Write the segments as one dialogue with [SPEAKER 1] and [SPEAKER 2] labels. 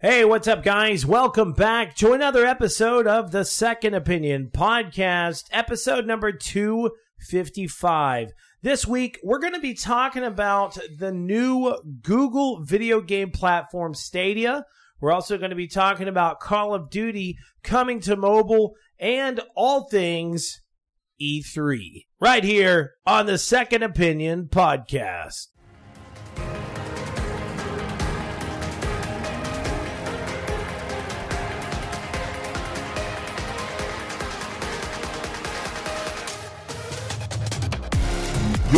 [SPEAKER 1] Hey, what's up, guys? Welcome back to another episode of the Second Opinion Podcast, episode number 255. This week, we're going to be talking about the new Google video game platform Stadia. We're also going to be talking about Call of Duty coming to mobile and all things E3 right here on the Second Opinion Podcast.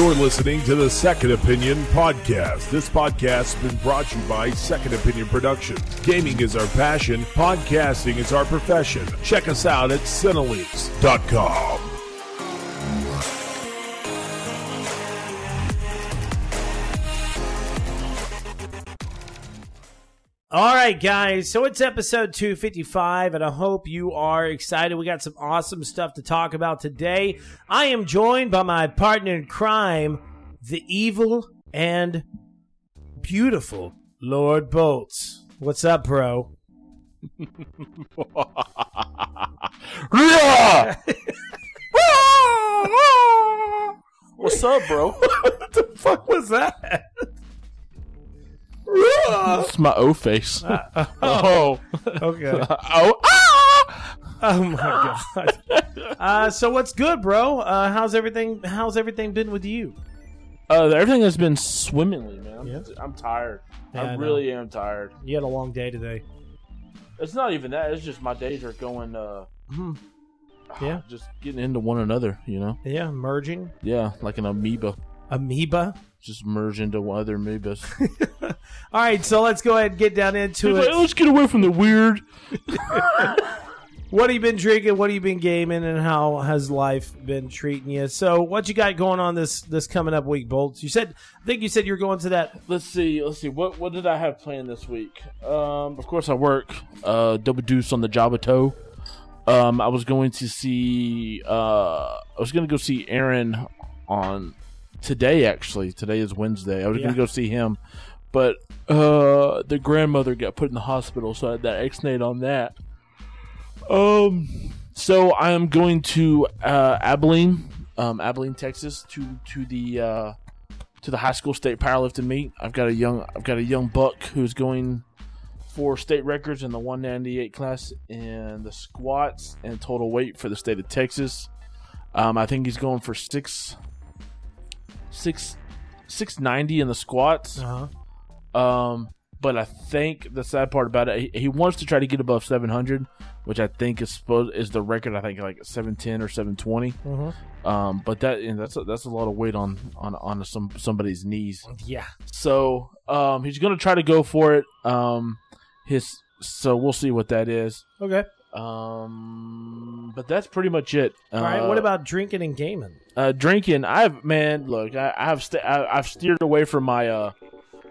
[SPEAKER 2] You're listening to the Second Opinion Podcast. This podcast has been brought to you by Second Opinion Productions. Gaming is our passion, podcasting is our profession. Check us out at Cinelinks.com.
[SPEAKER 1] All right, guys. So it's episode 255, and I hope you are excited. We got some awesome stuff to talk about today. I am joined by my partner in crime, the evil and beautiful Lord Bolts. What's up, bro?
[SPEAKER 3] What's up, bro?
[SPEAKER 1] what the fuck was that?
[SPEAKER 3] It's my O face. oh.
[SPEAKER 1] Okay.
[SPEAKER 3] oh. Ah!
[SPEAKER 1] Oh my god. Uh, so what's good, bro? Uh, how's everything? How's everything been with you?
[SPEAKER 3] Uh, everything has been swimmingly, man.
[SPEAKER 1] Yeah.
[SPEAKER 3] I'm tired.
[SPEAKER 1] Yeah, I
[SPEAKER 3] I really am tired.
[SPEAKER 1] You had a long day today.
[SPEAKER 3] It's not even that. It's just my days are going. Uh,
[SPEAKER 1] Mhm. Yeah.
[SPEAKER 3] just getting into one another. You know.
[SPEAKER 1] Yeah, merging
[SPEAKER 3] Yeah, like an amoeba.
[SPEAKER 1] amoeba.
[SPEAKER 3] Just merge into other amoebas.
[SPEAKER 1] All right, so let's go ahead and get down into
[SPEAKER 3] He's like,
[SPEAKER 1] it.
[SPEAKER 3] Let's get away from the weird.
[SPEAKER 1] What have you been drinking? What have you been gaming? And how has life been treating you? So, what you got going on this this coming up week, Bolts? You said, I think you said you're going to that.
[SPEAKER 3] Let's see. Let's see. What what did I have planned this week? Um, of course, I work uh, double deuce on the Java toe. Um, I was going to see. Uh, I was going to go see Aaron on today. Actually, today is Wednesday. I was
[SPEAKER 1] Yeah.
[SPEAKER 3] going to go see him, but uh, the grandmother got put in the hospital, so I had that X-nade on that. Um, so I am going to uh, Abilene, um, Abilene, Texas, to to the uh, to the high school state powerlifting meet. I've got a young I've got a young buck who's going for state records in the 198 class in the squats and total weight for the state of Texas. Um, I think he's going for six six six ninety in the squats.
[SPEAKER 1] Uh-huh.
[SPEAKER 3] Um, but I think the sad part about it, he, he wants to try to get above 700, which I think is supposed is the record. I think like 710 or 720.
[SPEAKER 1] Mm-hmm.
[SPEAKER 3] Um, but that and that's a, that's a lot of weight on on on some somebody's knees.
[SPEAKER 1] Yeah.
[SPEAKER 3] So um, he's gonna try to go for it. Um, his so we'll see what that is.
[SPEAKER 1] Okay.
[SPEAKER 3] Um, but that's pretty much it.
[SPEAKER 1] All right.
[SPEAKER 3] Uh,
[SPEAKER 1] What about drinking and gaming?
[SPEAKER 3] Uh, drinking? I've man, look, I, I've st- I, I've steered away from my uh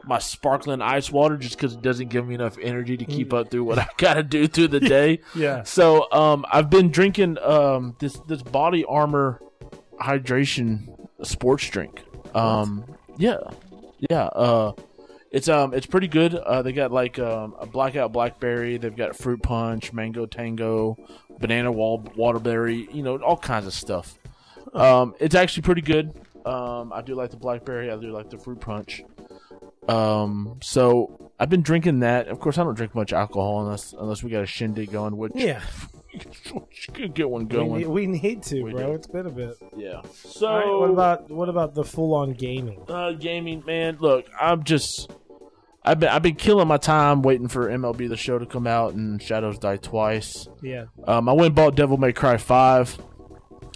[SPEAKER 3] my sparkling ice water just because it doesn't give me enough energy to keep up through what I gotta do through the day.
[SPEAKER 1] Yeah.
[SPEAKER 3] So um, I've been drinking um this this body armor hydration sports drink. Um, yeah, yeah. Uh, it's um it's pretty good. Uh, they got like um, a blackout blackberry. They've got fruit punch, mango tango, banana wall waterberry. You know all kinds of stuff. Um, it's actually pretty good. Um, I do like the blackberry. I do like the fruit punch. Um, so I've been drinking that. Of course, I don't drink much alcohol unless unless we got a shindig going, which
[SPEAKER 1] Yeah.
[SPEAKER 3] could get one
[SPEAKER 1] We
[SPEAKER 3] going.
[SPEAKER 1] need, we need to,
[SPEAKER 3] We
[SPEAKER 1] bro.
[SPEAKER 3] do.
[SPEAKER 1] It's been a bit.
[SPEAKER 3] Yeah. So
[SPEAKER 1] right. What about what about the full on gaming?
[SPEAKER 3] uh, gaming? Man, look, I'm just. I've been I've been killing my time waiting for MLB the Show to come out and Shadows Die Twice.
[SPEAKER 1] Yeah.
[SPEAKER 3] Um, I went and bought Devil May Cry Five.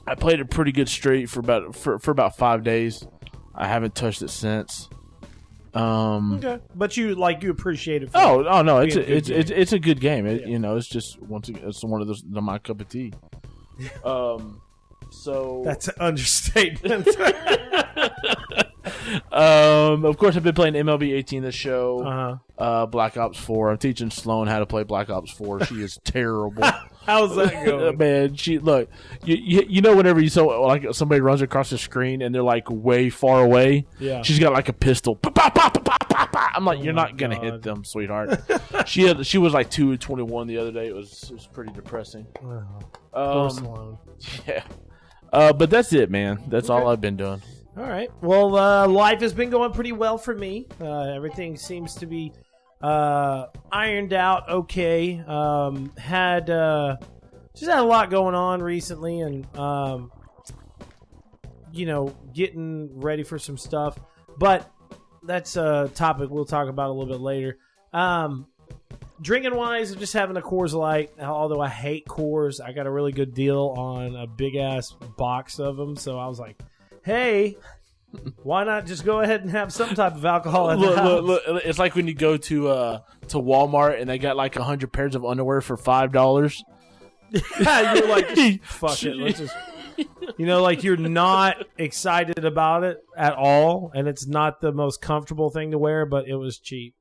[SPEAKER 3] I played it pretty good straight for about for, for about five days. I haven't touched it since. Um.
[SPEAKER 1] Okay. But you like you appreciate it. For
[SPEAKER 3] Oh, oh no! It's
[SPEAKER 1] a
[SPEAKER 3] a,
[SPEAKER 1] good
[SPEAKER 3] it's, it's
[SPEAKER 1] game.
[SPEAKER 3] it's a good game. It,
[SPEAKER 1] Yeah.
[SPEAKER 3] You know, it's just once again, it's one of those my cup of tea. Um. So
[SPEAKER 1] That's an understatement.
[SPEAKER 3] Um, of course, I've been playing MLB 18 this show.
[SPEAKER 1] uh-huh.
[SPEAKER 3] Uh, Black Ops 4. I'm teaching Sloan how to play Black Ops 4. She is terrible.
[SPEAKER 1] How's that going?
[SPEAKER 3] Man, she look. You, you you know whenever you so like somebody runs across the screen and they're like way far away.
[SPEAKER 1] Yeah.
[SPEAKER 3] She's got like a pistol. Pop, pop. bah. I'm like,
[SPEAKER 1] Oh
[SPEAKER 3] you're not gonna
[SPEAKER 1] God.
[SPEAKER 3] hit them, sweetheart. she had she was like two and twenty one the other day. It was it was pretty depressing.
[SPEAKER 1] Oh,
[SPEAKER 3] Um, yeah. Uh, but that's it, man. That's all I've been doing.
[SPEAKER 1] All right. Well, uh, life has been going pretty well for me. Uh, everything seems to be uh, ironed out okay. Um, had uh, just had a lot going on recently, and um, you know, getting ready for some stuff. But that's a topic we'll talk about a little bit later. Um, drinking wise, I'm just having a Coors Light. Although I hate Coors, I got a really good deal on a big ass box of them. So I was like, hey, why not just go ahead and have some type of alcohol at the
[SPEAKER 3] Look,
[SPEAKER 1] house?
[SPEAKER 3] look, look, it's like when you go to uh to Walmart and they got like a hundred pairs of underwear for five dollars.
[SPEAKER 1] Yeah, you're like, fuck it. Let's just, you know, like you're not excited about it at all, and it's not the most comfortable thing to wear, but it was cheap.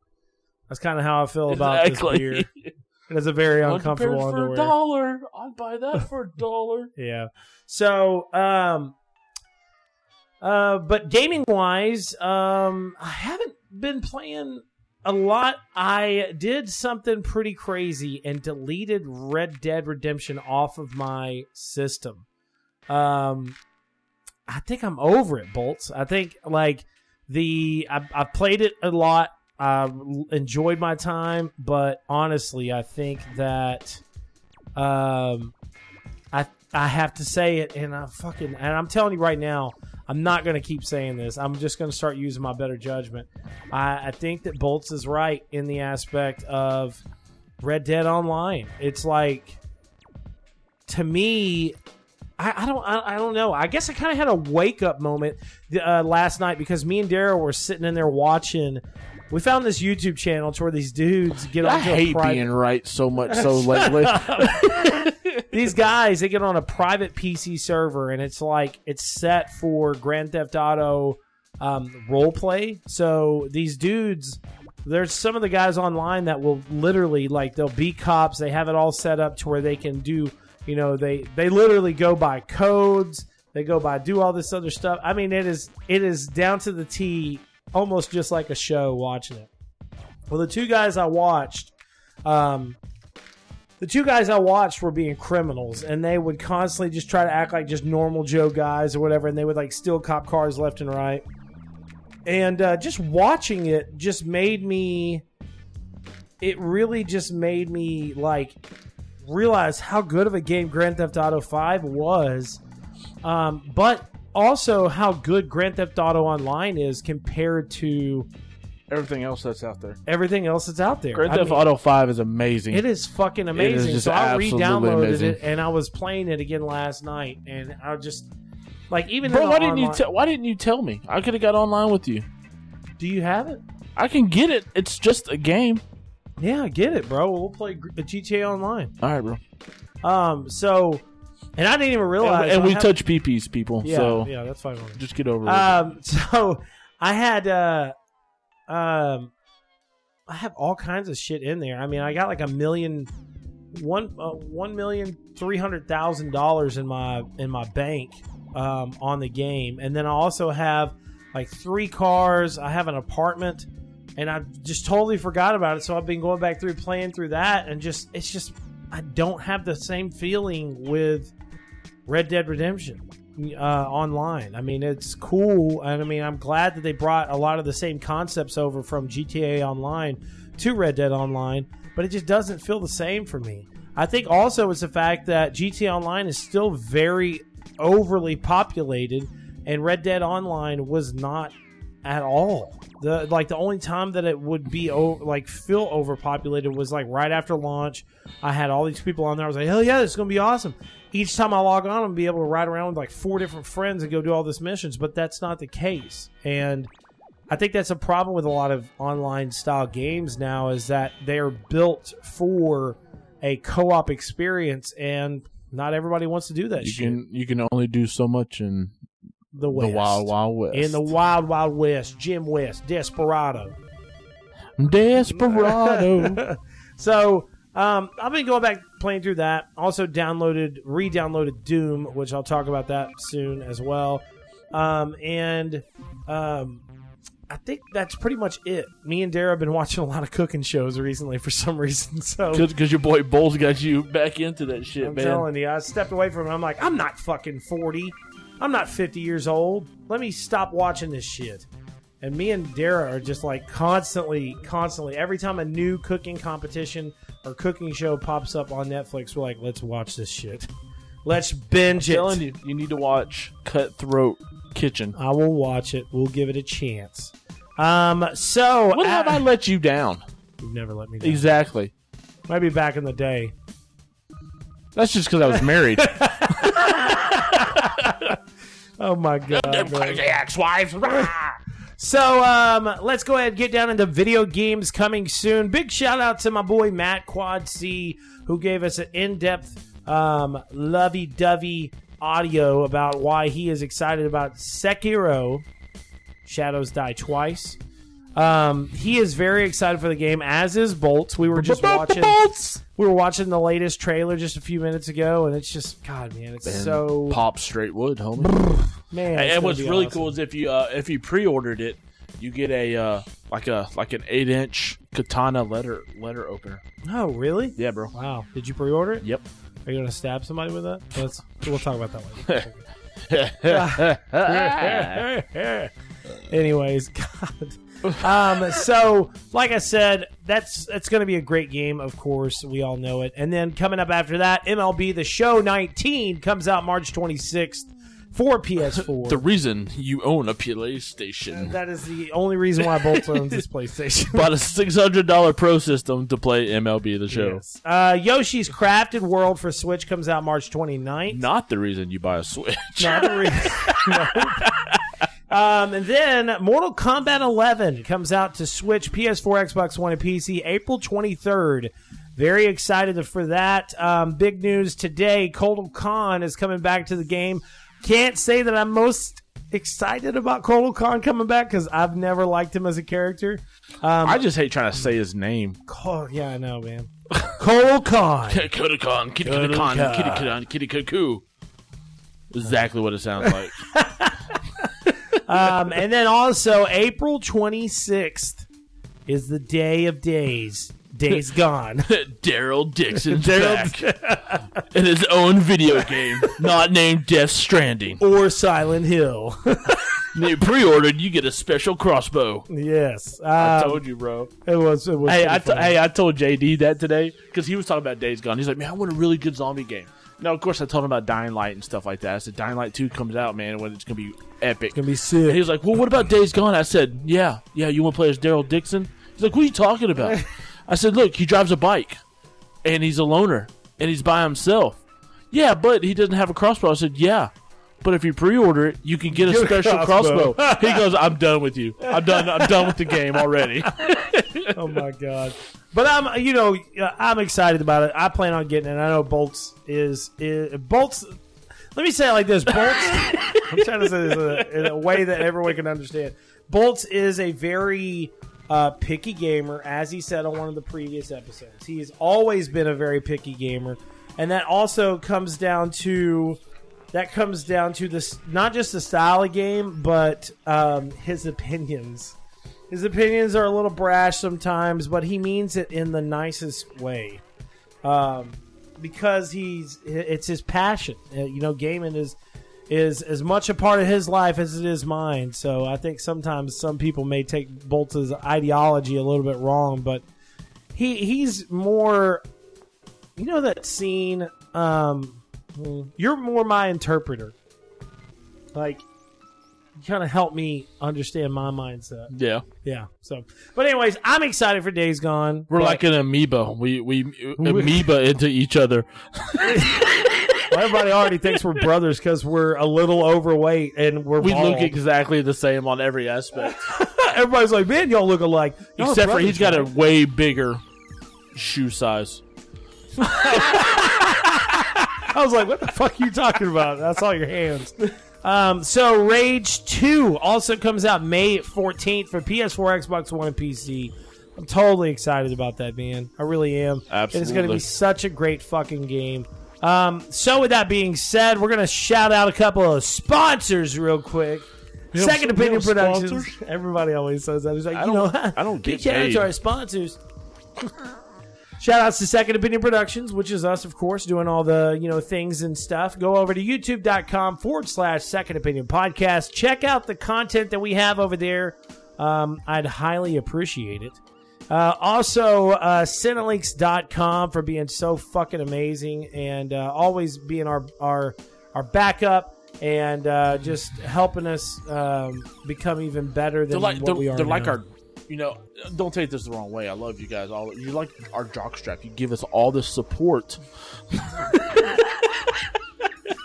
[SPEAKER 1] That's kind of how I feel about this beer. It is a very uncomfortable
[SPEAKER 3] for a
[SPEAKER 1] underwear.
[SPEAKER 3] dollar. I'd buy that for a dollar.
[SPEAKER 1] Yeah. So, um, uh, but gaming wise, um, I haven't been playing a lot. I did something pretty crazy and deleted Red Dead Redemption off of my system. Um, I think I'm over it, Bolts. I think like the I, I played it a lot. I enjoyed my time, but honestly, I think that um, I I have to say it, and I fucking and I'm telling you right now, I'm not gonna keep saying this. I'm just gonna start using my better judgment. I, I think that Bolts is right in the aspect of Red Dead Online. It's like to me. I, I don't. I, I don't know. I guess I kind of had a wake up moment uh, last night because me and Daryl were sitting in there watching. We found this YouTube channel to where these dudes get
[SPEAKER 3] I hate
[SPEAKER 1] private
[SPEAKER 3] being right so much so lately.
[SPEAKER 1] these guys they get on a private PC server and it's like it's set for Grand Theft Auto um, role play. So these dudes, there's some of the guys online that will literally like they'll be cops. They have it all set up to where they can do, you know, they they literally go by codes. They go by do all this other stuff. I mean, it is it is down to the T, almost just like a show watching it. Well, the two guys I watched, um, the two guys I watched were being criminals, and they would constantly just try to act like just normal Joe guys or whatever, and they would like steal cop cars left and right. And uh, just watching it just made me. It really just made me like realize how good of a game Grand Theft Auto Five was, um, but also how good Grand Theft Auto Online is compared to
[SPEAKER 3] Everything else that's out there.
[SPEAKER 1] everything else that's out there.
[SPEAKER 3] Grand
[SPEAKER 1] I
[SPEAKER 3] Theft
[SPEAKER 1] mean-
[SPEAKER 3] Auto Five is amazing.
[SPEAKER 1] It is fucking
[SPEAKER 3] is
[SPEAKER 1] amazing.
[SPEAKER 3] just
[SPEAKER 1] so I re-downloaded
[SPEAKER 3] amazing.
[SPEAKER 1] it and I was playing it again last night, and I just like even
[SPEAKER 3] Bro, why didn't you
[SPEAKER 1] online-
[SPEAKER 3] tell? Why didn't you tell me? I could have got online with you.
[SPEAKER 1] Do you have it?
[SPEAKER 3] I can get it. It's just a game.
[SPEAKER 1] Yeah, I get it, bro. We'll play GTA Online.
[SPEAKER 3] All right, bro.
[SPEAKER 1] Um, so and I didn't even realize.
[SPEAKER 3] And, and we
[SPEAKER 1] have-
[SPEAKER 3] touch peepees, people.
[SPEAKER 1] Yeah,
[SPEAKER 3] so
[SPEAKER 1] yeah, that's fine.
[SPEAKER 3] just get over it.
[SPEAKER 1] Um, so I had uh, um, I have all kinds of shit in there. I mean, I got like a million, one, uh, one million three hundred thousand dollars in my in my bank um, on the game, and then I also have like three cars. I have an apartment, and I just totally forgot about it. So I've been going back through playing through that, and just it's just I don't have the same feeling with Red Dead Redemption uh, online. I mean, it's cool, and I mean, I'm glad that they brought a lot of the same concepts over from GTA Online to Red Dead Online, but it just doesn't feel the same for me. I think also it's the fact that GTA Online is still very overly populated, and Red Dead Online was not at all. The like the only time that it would be like feel overpopulated was like right after launch. I had all these people on there. I was like, hell yeah, this is gonna be awesome. Each time I log on, I'm gonna be able to ride around with like four different friends and go do all these missions. But that's not the case, and I think that's a problem with a lot of online style games now is that they're built for a co-op experience, and not everybody wants to do that
[SPEAKER 3] you
[SPEAKER 1] shit.
[SPEAKER 3] can you can only do so much in
[SPEAKER 1] the West.
[SPEAKER 3] the wild wild west.
[SPEAKER 1] in the wild wild west, Jim West, Desperado.
[SPEAKER 3] desperado.
[SPEAKER 1] so um, I've been going back playing through that. Also downloaded, re-downloaded Doom, which I'll talk about that soon as well. Um, and um, I think that's pretty much it. Me and Dara have been watching a lot of cooking shows recently for some reason. So
[SPEAKER 3] Because your boy Bolts got you back into that shit,
[SPEAKER 1] I'm
[SPEAKER 3] man.
[SPEAKER 1] telling you, I stepped away from it. I'm like, I'm not fucking 40. I'm not 50 years old. Let me stop watching this shit. And me and Dara are just like constantly, constantly. Every time a new cooking competition or cooking show pops up on Netflix, we're like, let's watch this shit. Let's binge
[SPEAKER 3] I'm
[SPEAKER 1] it.
[SPEAKER 3] telling you, you need to watch Cutthroat Kitchen.
[SPEAKER 1] I will watch it. We'll give it a chance. Um, so
[SPEAKER 3] When have
[SPEAKER 1] uh,
[SPEAKER 3] I let you down?
[SPEAKER 1] You've never let me down.
[SPEAKER 3] Exactly.
[SPEAKER 1] Maybe back in the day.
[SPEAKER 3] That's just because I was married.
[SPEAKER 1] Oh my god.
[SPEAKER 3] Crazy ex-wives. Rah!
[SPEAKER 1] So um, let's go ahead and get down into video games coming soon. Big shout out to my boy Matt Quad C who gave us an in-depth, um, lovey-dovey audio about why he is excited about Sekiro. Shadows Die Twice. Um, he is very excited for the game, as is Bolts. We were just watching.
[SPEAKER 3] Bolts!
[SPEAKER 1] We were watching the latest trailer just a few minutes ago, and it's just God, man, it's so
[SPEAKER 3] Pop straight wood, homie.
[SPEAKER 1] man.
[SPEAKER 3] and what's really
[SPEAKER 1] awesome.
[SPEAKER 3] cool is if you uh, if you pre-ordered it, you get a uh, like a like an eight inch katana letter letter opener.
[SPEAKER 1] Oh, really?
[SPEAKER 3] Yeah, bro.
[SPEAKER 1] Wow. Did you pre-order it?
[SPEAKER 3] Yep.
[SPEAKER 1] Are you gonna stab somebody with that? Let's we'll talk about that later. Anyways, God. Um, so like I said, that's that's gonna be a great game, of course. We all know it. And then coming up after that, MLB the Show 19 comes out March 26th for PS4.
[SPEAKER 3] the reason you own a PlayStation.
[SPEAKER 1] that is the only reason why Bolt owns this PlayStation.
[SPEAKER 3] Bought a six hundred dollar pro system to play MLB the show.
[SPEAKER 1] Yes. Uh, Yoshi's Crafted World for Switch comes out March 29th.
[SPEAKER 3] Not the reason you buy a Switch.
[SPEAKER 1] Not the reason. Um, and then Mortal Kombat 11 comes out to Switch, PS4, Xbox One, and PC April 23rd. Very excited for that. Um, big news today: Kotal Khan is coming back to the game. Can't say that I'm most excited about Kotal Khan coming back because I've never liked him as a character. Um,
[SPEAKER 3] I just hate trying to say his name.
[SPEAKER 1] oh, yeah, I know, man. Kotal Khan.
[SPEAKER 3] Kodokan, Kitty Kodokan,
[SPEAKER 1] Kodokan.
[SPEAKER 3] Kitty Kodokan, Kitty Cuckoo. Exactly what it sounds like.
[SPEAKER 1] Um, and then also April 26th is the day of days. Days gone.
[SPEAKER 3] Daryl Dixon's back in his own video game, not named Death Stranding.
[SPEAKER 1] or Silent Hill.
[SPEAKER 3] You pre-ordered, you get a special crossbow.
[SPEAKER 1] yes.
[SPEAKER 3] I
[SPEAKER 1] Um,
[SPEAKER 3] told you, bro.
[SPEAKER 1] it was. It was.
[SPEAKER 3] Hey, I t- hey, I told JD that today because he was talking about Days Gone. He's like, man, I want a really good zombie game. Now, of course, I told him about Dying Light and stuff like that. I said, Dying Light 2 comes out, man, when it's going to be epic.
[SPEAKER 1] It's gonna be
[SPEAKER 3] And he
[SPEAKER 1] sick.
[SPEAKER 3] was like, well, what about Days Gone? I said, yeah, yeah, you want to play as Daryl Dixon? He's like, what are you talking about? I said, look, he drives a bike and he's a loner and he's by himself. Yeah, but he doesn't have a crossbow. I said, yeah. But if you pre-order it, you can get a
[SPEAKER 1] Get a
[SPEAKER 3] special
[SPEAKER 1] crossbow.
[SPEAKER 3] crossbow. he goes, "I'm done with you. I'm done. I'm done with the game already."
[SPEAKER 1] oh my god. But I'm, you know, uh, I'm excited about it. I plan on getting it. I know Bolts is, is Bolts. Let me say it like this: Bolts. I'm trying to say this in a, in a way that everyone can understand. Bolts is a very uh, picky gamer, as he said on one of the previous episodes. He has always been a very picky gamer, and that also comes down to that comes down to this not just the style of game, but um, his opinions. His opinions are a little brash sometimes, but he means it in the nicest way. Um, because he's it's his passion. Uh, You know, gaming is is as much a part of his life as it is mine. So I think sometimes some people may take Bolt's ideology a little bit wrong, but he he's more. You know that scene. Um, you're more my interpreter. Like, you kind of help me understand my mindset.
[SPEAKER 3] yeah,
[SPEAKER 1] Yeah. So, but anyways, I'm excited for Days Gone.
[SPEAKER 3] we're like an amoeba. We we amoeba into each other.
[SPEAKER 1] Well, everybody already thinks we're brothers because we're a little overweight and we're
[SPEAKER 3] We
[SPEAKER 1] bald.
[SPEAKER 3] look exactly the same on every aspect,
[SPEAKER 1] Everybody's like, man, y'all look alike. Y'all
[SPEAKER 3] except for
[SPEAKER 1] brothers,
[SPEAKER 3] he's got a
[SPEAKER 1] right?"
[SPEAKER 3] way bigger shoe size.
[SPEAKER 1] I was like, what the fuck are you talking about? That's all your hands. Um, so Rage 2 also comes out May 14th for PS4, Xbox One, and PC. I'm totally excited about that, man. I really am. Absolutely, It's going to be such a great fucking game. Um, so with that being said, we're going to shout out a couple of sponsors real quick.
[SPEAKER 3] Have
[SPEAKER 1] Second Opinion Productions.
[SPEAKER 3] sponsors?
[SPEAKER 1] Everybody always says that. It's like,
[SPEAKER 3] I
[SPEAKER 1] you know,
[SPEAKER 3] don't- I don't get
[SPEAKER 1] shout out
[SPEAKER 3] paid.
[SPEAKER 1] to our sponsors. Shout outs to Second Opinion Productions, which is us, of course, doing all the, you know, things and stuff. Go over to youtube.com forward slash Second Opinion Podcast. Check out the content that we have over there. Um, I'd highly appreciate it. Uh, also, uh, Cinelinks.com for being so fucking amazing and uh, always being our, our, our backup and uh, just helping us um, become even better than
[SPEAKER 3] They're like
[SPEAKER 1] what
[SPEAKER 3] they're,
[SPEAKER 1] we are
[SPEAKER 3] they're like our, you know. Don't take this the wrong way. I love you guys. All you're like our jockstrap. You give us all this support.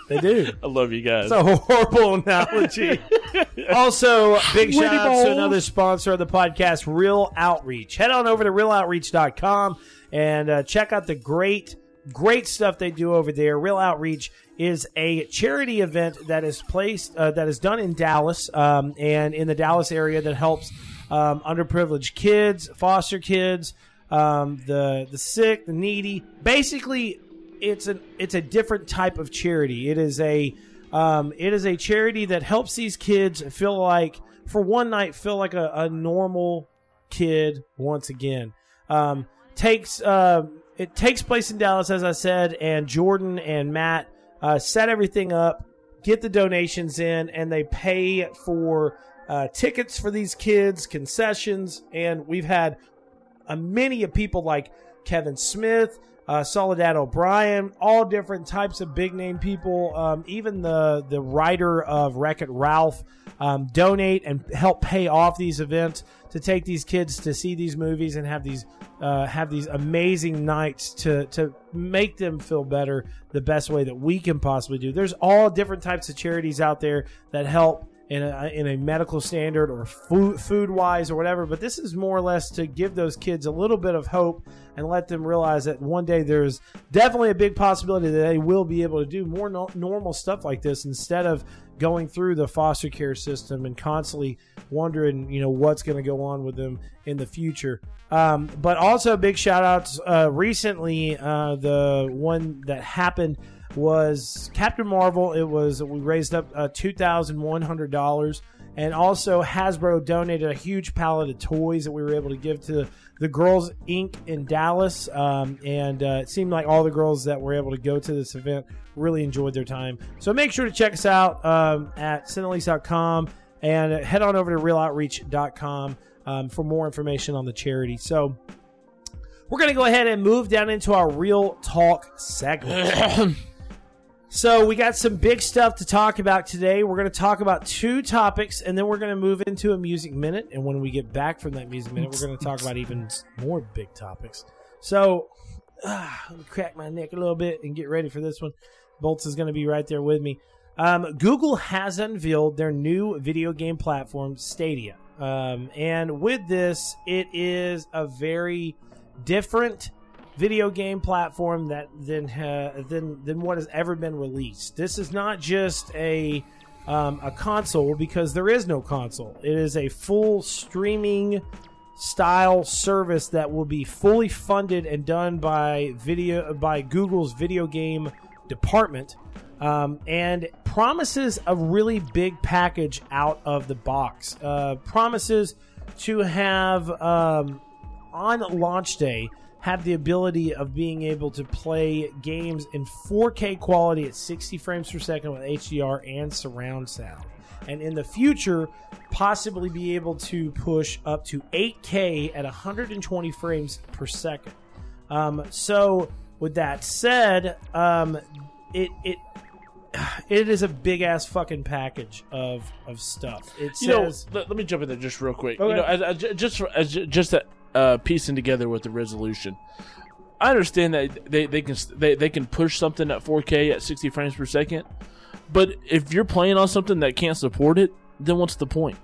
[SPEAKER 1] They do.
[SPEAKER 3] I love you guys.
[SPEAKER 1] It's a horrible analogy. also, big shout out to another sponsor of the podcast, Real Outreach. Head on over to realoutreach.com and uh, check out the great, great stuff they do over there. Real Outreach is a charity event that is placed uh, that is done in Dallas um, and in the Dallas area that helps um, underprivileged kids, foster kids, um, the the sick, the needy. Basically, it's an it's a different type of charity. It is a um, it is a charity that helps these kids feel like for one night feel like a, a normal kid once again. Um, takes uh, it takes place in Dallas, as I said, and Jordan and Matt uh, set everything up, get the donations in, and they pay for uh, tickets for these kids, concessions, and we've had a many of people like Kevin Smith, uh, Soledad O'Brien, all different types of big name people. Um, even the the writer of Wreck It Ralph um, donate and help pay off these events to take these kids to see these movies and have these uh, have these amazing nights to to make them feel better the best way that we can possibly do. There's all different types of charities out there that help in a, in a medical standard or food, food wise or whatever. But this is more or less to give those kids a little bit of hope and let them realize that one day there's definitely a big possibility that they will be able to do more no, normal stuff like this instead of going through the foster care system and constantly wondering, you know, what's going to go on with them in the future. Um, but also big shout outs uh, recently, uh, the one that happened was Captain Marvel. It was we raised up uh, two thousand one hundred dollars, and also Hasbro donated a huge pallet of toys that we were able to give to the Girls Inc. in Dallas. Um, and uh, it seemed like all the girls that were able to go to this event really enjoyed their time. So make sure to check us out um, at Cinelinks.com and head on over to RealOutreach.com um, for more information on the charity. So. We're going to go ahead and move down into our real talk segment. So we got some big stuff to talk about today. We're going to talk about two topics, and then we're going to move into a music minute. And when we get back from that music minute, we're going to talk about even more big topics. So ah, let me crack my neck a little bit and get ready for this one. Bolts is going to be right there with me. Um, Google has unveiled their new video game platform, Stadia, um, and with this, it is a very different video game platform that than than than what has ever been released. This is not just a um, a console because there is no console. It is a full streaming style service that will be fully funded and done by video by Google's video game department. Um, and promises a really big package out of the box. Uh, promises to have um, on launch day have the ability of being able to play games in 4K quality at 60 frames per second with HDR and surround sound. And in the future, possibly be able to push up to 8K at 120 frames per second. Um, so, with that said, um, it it it is a big ass fucking package of of stuff. It
[SPEAKER 3] you know, let, let me jump in there just real quick.
[SPEAKER 1] Okay.
[SPEAKER 3] You know, as, as, just as, just that, uh, piecing together with the resolution. I understand that they, they can they, they can push something at 4K at 60 frames per second, but if you're playing on something that can't support it, then what's the point?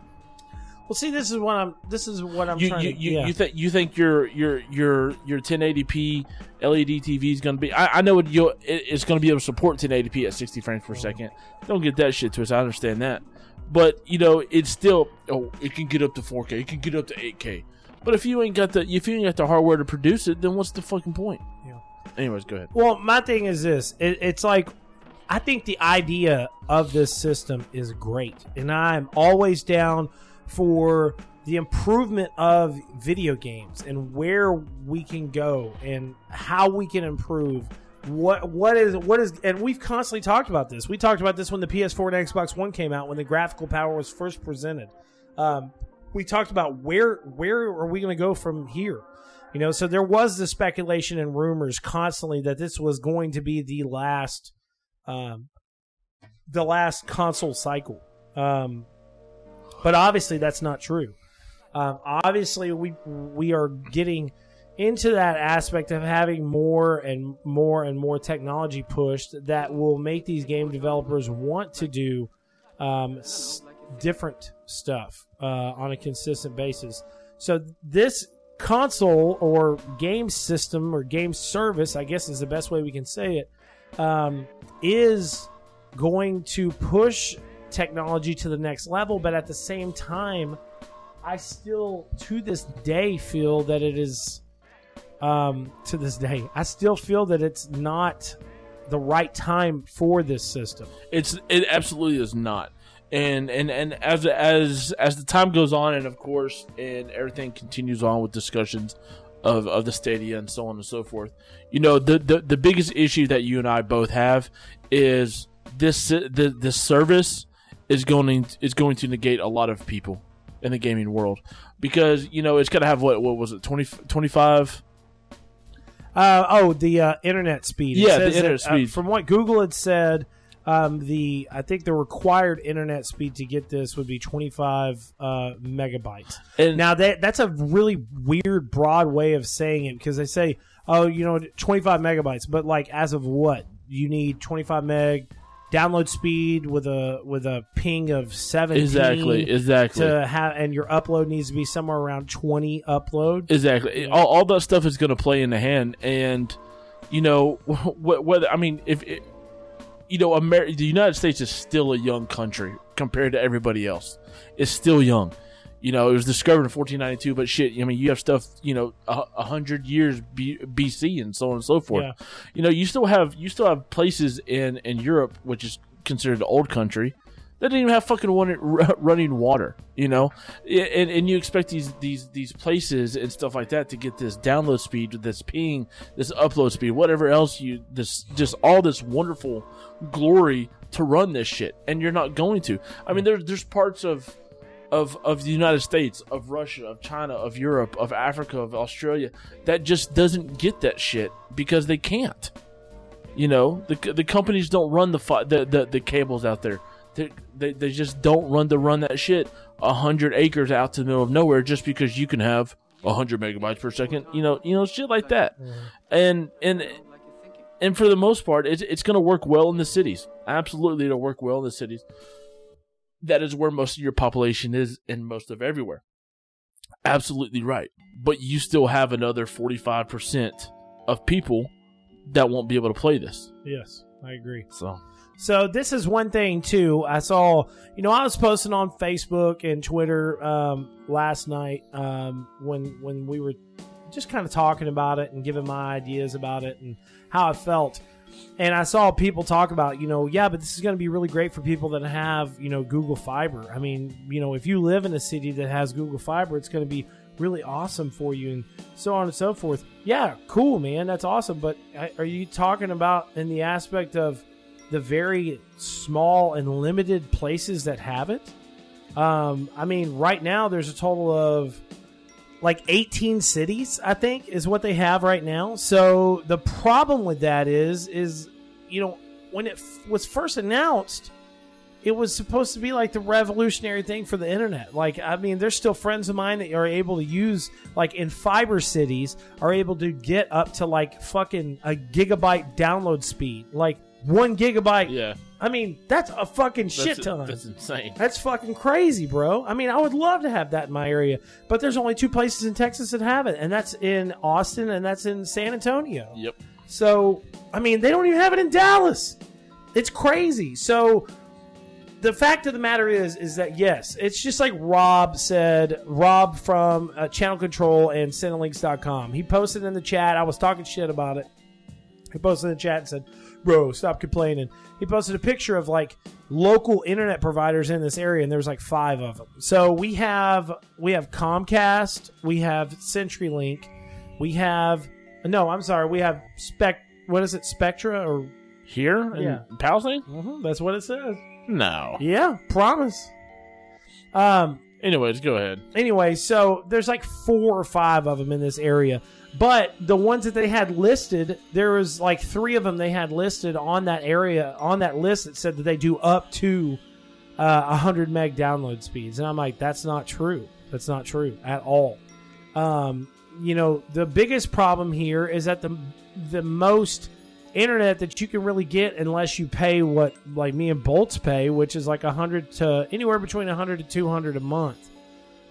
[SPEAKER 1] well, see, this is what I'm. This is what I'm
[SPEAKER 3] You
[SPEAKER 1] trying
[SPEAKER 3] you,
[SPEAKER 1] to.
[SPEAKER 3] you,
[SPEAKER 1] yeah.
[SPEAKER 3] you think you think your your your your 1080p LED TV is going to be? I, I know it, you'll, it, it's going to be able to support 1080p at 60 frames per second. Don't get that shit to us. I understand that, but you know it's still oh it can get up to 4K. It can get up to 8K. But if you ain't got the if you ain't got the hardware to produce it, then what's the fucking point?
[SPEAKER 1] Yeah.
[SPEAKER 3] Anyways, go ahead.
[SPEAKER 1] Well, my thing is this: it, it's like I think the idea of this system is great, and I'm always down for the improvement of video games and where we can go and how we can improve. What what is what is and we've constantly talked about this. We talked about this when the PS4 and Xbox One came out when the graphical power was first presented. Um, we talked about where where are we going to go from here. You know, so there was the speculation and rumors constantly that this was going to be the last, um, the last console cycle. Um, but obviously that's not true. Um, obviously we we are getting into that aspect of having more and more and more technology pushed that will make these game developers want to do um, different stuff uh, on a consistent basis. So this console or game system or game service, I guess is the best way we can say it, um, is going to push technology to the next level. But at the same time, I still, to this day, feel that it is. Um, to this day, I still feel that it's not the right time for this system.
[SPEAKER 3] It's it absolutely is not. And and and as as as the time goes on, and of course, and everything continues on with discussions of of the Stadia and so on and so forth. You know, the the, the biggest issue that you and I both have is this the this service is going is going to negate a lot of people in the gaming world because you know it's got to have what what was it 20, 25
[SPEAKER 1] Uh, oh, the uh, internet speed.
[SPEAKER 3] Yeah, the internet
[SPEAKER 1] that, uh,
[SPEAKER 3] speed.
[SPEAKER 1] from what Google had said, um, the I think the required internet speed to get this would be 25 uh, megabytes.
[SPEAKER 3] and
[SPEAKER 1] Now that that's a really weird, broad way of saying it because they say, oh, you know, 25 megabytes, but like as of what? You need 25 meg download speed with a with a ping of 17
[SPEAKER 3] exactly exactly
[SPEAKER 1] to have, and your upload needs to be somewhere around 20 upload.
[SPEAKER 3] Exactly. All, all that stuff is going to play in the hand, and you know wh- whether I mean if it, you know Amer- the United States is still a young country compared to everybody else. It's still young. You know, it was discovered in 1492, but shit, I mean, you have stuff, you know, a, a hundred years B- BC and so on and so forth.
[SPEAKER 1] Yeah.
[SPEAKER 3] You know, you still have you still have places in in Europe, which is considered an old country, that didn't even have fucking running, water. You know, and, and you expect these these these places and stuff like that to get this download speed, this ping, this upload speed, whatever else you this just all this wonderful glory to run this shit, and you're not going to. I mean, there's there's parts of of of the United States, of Russia, of China, of Europe, of Africa, of Australia that just doesn't get that shit because they can't. You know, the the companies don't run the the, the the cables out there. They they just don't run to run that shit a hundred acres out to the middle of nowhere just because you can have a hundred megabytes per second. You know, you know, shit like that. And and and for the most part, it's it's going to work well in the cities. Absolutely, it'll work well in the cities. That is where most of your population is, and most of everywhere. Absolutely right. But you still have another forty five percent of people that won't be able to play this.
[SPEAKER 1] Yes, I agree.
[SPEAKER 3] So
[SPEAKER 1] So this is one thing too. I saw, you know, I was posting on Facebook and Twitter um, last night um, when when we were just kind of talking about it and giving my ideas about it and how I felt. And I saw people talk about, you know, yeah, but this is going to be really great for people that have, you know, Google Fiber. I mean, you know, if you live in a city that has Google Fiber, it's going to be really awesome for you and so on and so forth. Yeah, cool, man. That's awesome. But uh, are you talking about in the aspect of the very small and limited places that have it? Um, I mean, right now there's a total of like 18 cities, I think, is what they have right now. So the problem with that is, is you know, when it f- was first announced, it was supposed to be like the revolutionary thing for the internet. Like, I mean, there's still friends of mine that are able to use, like, in fiber cities, are able to get up to like fucking a gigabyte download speed, like one gigabyte.
[SPEAKER 3] yeah,
[SPEAKER 1] I mean, that's a fucking shit
[SPEAKER 3] that's,
[SPEAKER 1] ton.
[SPEAKER 3] That's insane.
[SPEAKER 1] That's fucking crazy, bro. I mean, I would love to have that in my area, but there's only two places in Texas that have it, and that's in Austin and that's in San Antonio.
[SPEAKER 3] Yep.
[SPEAKER 1] So, I mean, they don't even have it in Dallas. It's crazy. So, the fact of the matter is, is that yes, it's just like Rob said. Rob from uh, Channel Control and Cinelinks.com. He posted in the chat. I was talking shit about it, He posted in the chat and said, "Bro, stop complaining." He posted a picture of like local internet providers in this area, and there was like five of them. So we have we have Comcast, we have CenturyLink, we have no, I'm sorry, we have Spec. What is it, Spectra or
[SPEAKER 3] Here in
[SPEAKER 1] Yeah.
[SPEAKER 3] Palisade?
[SPEAKER 1] Mhm, that's what it says.
[SPEAKER 3] No.
[SPEAKER 1] Yeah, promise. Um.
[SPEAKER 3] Anyways, go ahead.
[SPEAKER 1] Anyway, so there's like four or five of them in this area, but the ones that they had listed, there was like three of them they had listed on that area on that list that said that they do up to uh, 100 meg download speeds, and I'm like, that's not true. That's not true at all. Um, you know, the biggest problem here is that the the most internet that you can really get unless you pay what like me and Bolts pay, which is like 100 to anywhere between 100 to 200 a month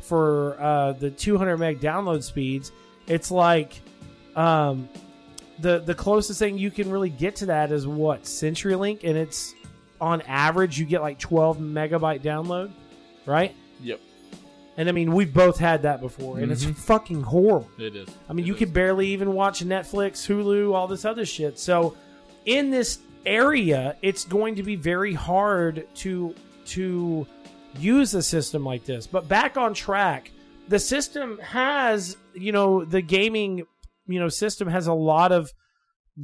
[SPEAKER 1] for uh, the 200 meg download speeds. It's like um, the the closest thing you can really get to that is what CenturyLink, and it's on average you get like 12 megabyte download, right?
[SPEAKER 3] Yep.
[SPEAKER 1] And I mean, we've both had that before, and it's fucking horrible.
[SPEAKER 3] It is.
[SPEAKER 1] I mean, you can barely even watch Netflix, Hulu, all this other shit. So, in this area, it's going to be very hard to to use a system like this. But back on track, the system has, you know, the gaming, you know, system has a lot of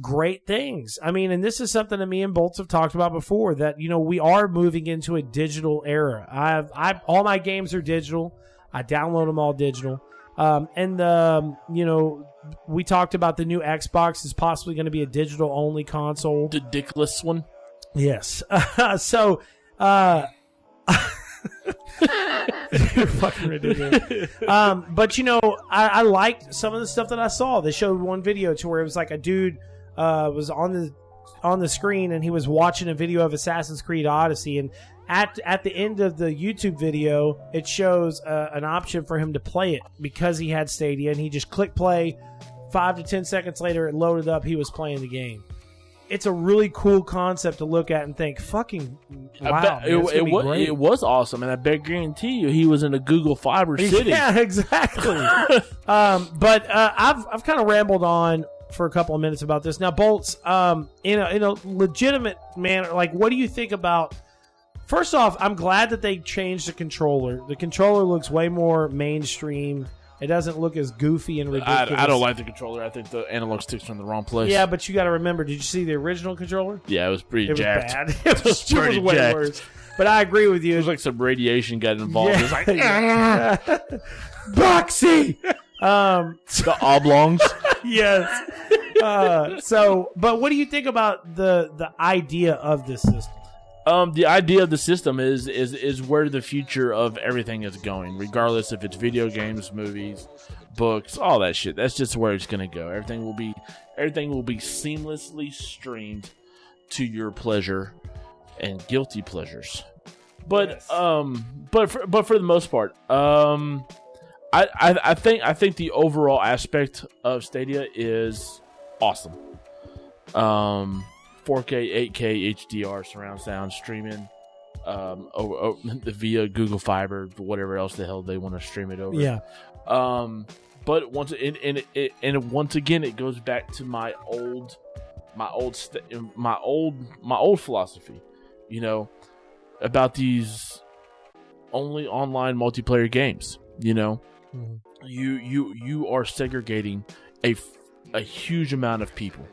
[SPEAKER 1] great things. I mean, and this is something that me and Bolts have talked about before that you know we are moving into a digital era. I've I all my games are digital. I download them all digital. Um, and the um, you know we talked about the new Xbox is possibly going to be a digital only console.
[SPEAKER 3] The Ridiculous one.
[SPEAKER 1] Yes. so, uh, you're fucking ridiculous. Um, but you know, I, I liked some of the stuff that I saw. They showed one video to where it was like a dude uh, was on the on the screen and he was watching a video of Assassin's Creed Odyssey and. At, at the end of the YouTube video, it shows uh, an option for him to play it because he had Stadia, and he just clicked play. Five to ten seconds later, it loaded up. He was playing the game it's a really cool concept to look at and think, fucking wow,
[SPEAKER 3] bet
[SPEAKER 1] man,
[SPEAKER 3] it, it, was,
[SPEAKER 1] great.
[SPEAKER 3] it was awesome, and I bet guarantee you he was in a Google Fiber City.
[SPEAKER 1] Yeah, exactly. um, but uh, I've I've kind of rambled on for a couple of minutes about this. Now, bolts, um, in a in a legitimate manner, like, what do you think about? First off, I'm glad that they changed the controller. The controller looks way more mainstream. It doesn't look as goofy and ridiculous.
[SPEAKER 3] I don't like the controller. I think the analog sticks are in the wrong place.
[SPEAKER 1] Yeah, but you got to remember. Did you see the original controller?
[SPEAKER 3] yeah, it was pretty
[SPEAKER 1] It was
[SPEAKER 3] jacked.
[SPEAKER 1] bad. It was, it
[SPEAKER 3] pretty
[SPEAKER 1] was way
[SPEAKER 3] jacked.
[SPEAKER 1] worse. But I agree with you.
[SPEAKER 3] It was like some radiation got involved. It was like
[SPEAKER 1] Boxy. um.
[SPEAKER 3] the oblongs.
[SPEAKER 1] Yes. Uh, so, but what do you think about the the idea of this system?
[SPEAKER 3] Um, the idea of the system is is is where the future of everything is going, regardless if it's video games, movies, books, all that shit. That's just where it's gonna go. Everything will be everything will be seamlessly streamed to your pleasure and guilty pleasures. But
[SPEAKER 1] Yes.
[SPEAKER 3] um, but for, but for the most part, um, I, I I think I think the overall aspect of Stadia is awesome. Um, 4K, 8K, HDR surround sound streaming, um, over, over via Google Fiber, whatever else the hell they want to stream it over.
[SPEAKER 1] Yeah.
[SPEAKER 3] Um, but once and and it, and once again, it goes back to my old, my old, st- my old, my old philosophy. You know, about these only online multiplayer games. You know,
[SPEAKER 1] Mhm.
[SPEAKER 3] you you you are segregating a a huge amount of people,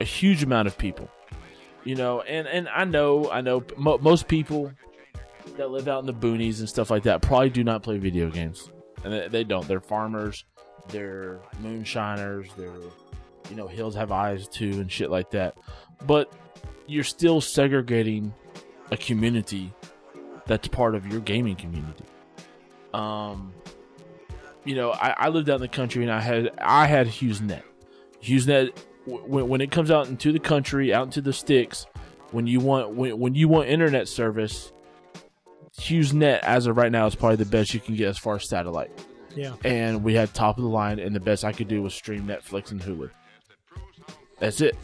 [SPEAKER 3] a huge amount of people. You know, and and I know I know mo- most people that live out in the boonies and stuff like that probably do not play video games, and they, they don't. They're farmers, they're moonshiners, they're you know hills have eyes too and shit like that. But you're still segregating a community that's part of your gaming community. Um, you know, I, I lived out in the country and I had I had HughesNet. HughesNet when when it comes out into the country, out into the sticks, when you want when, when you want internet service, HughesNet as of right now is probably the best you can get as far as satellite.
[SPEAKER 1] Yeah.
[SPEAKER 3] And we had top of the line, and the best I could do was stream Netflix and Hulu. That's it.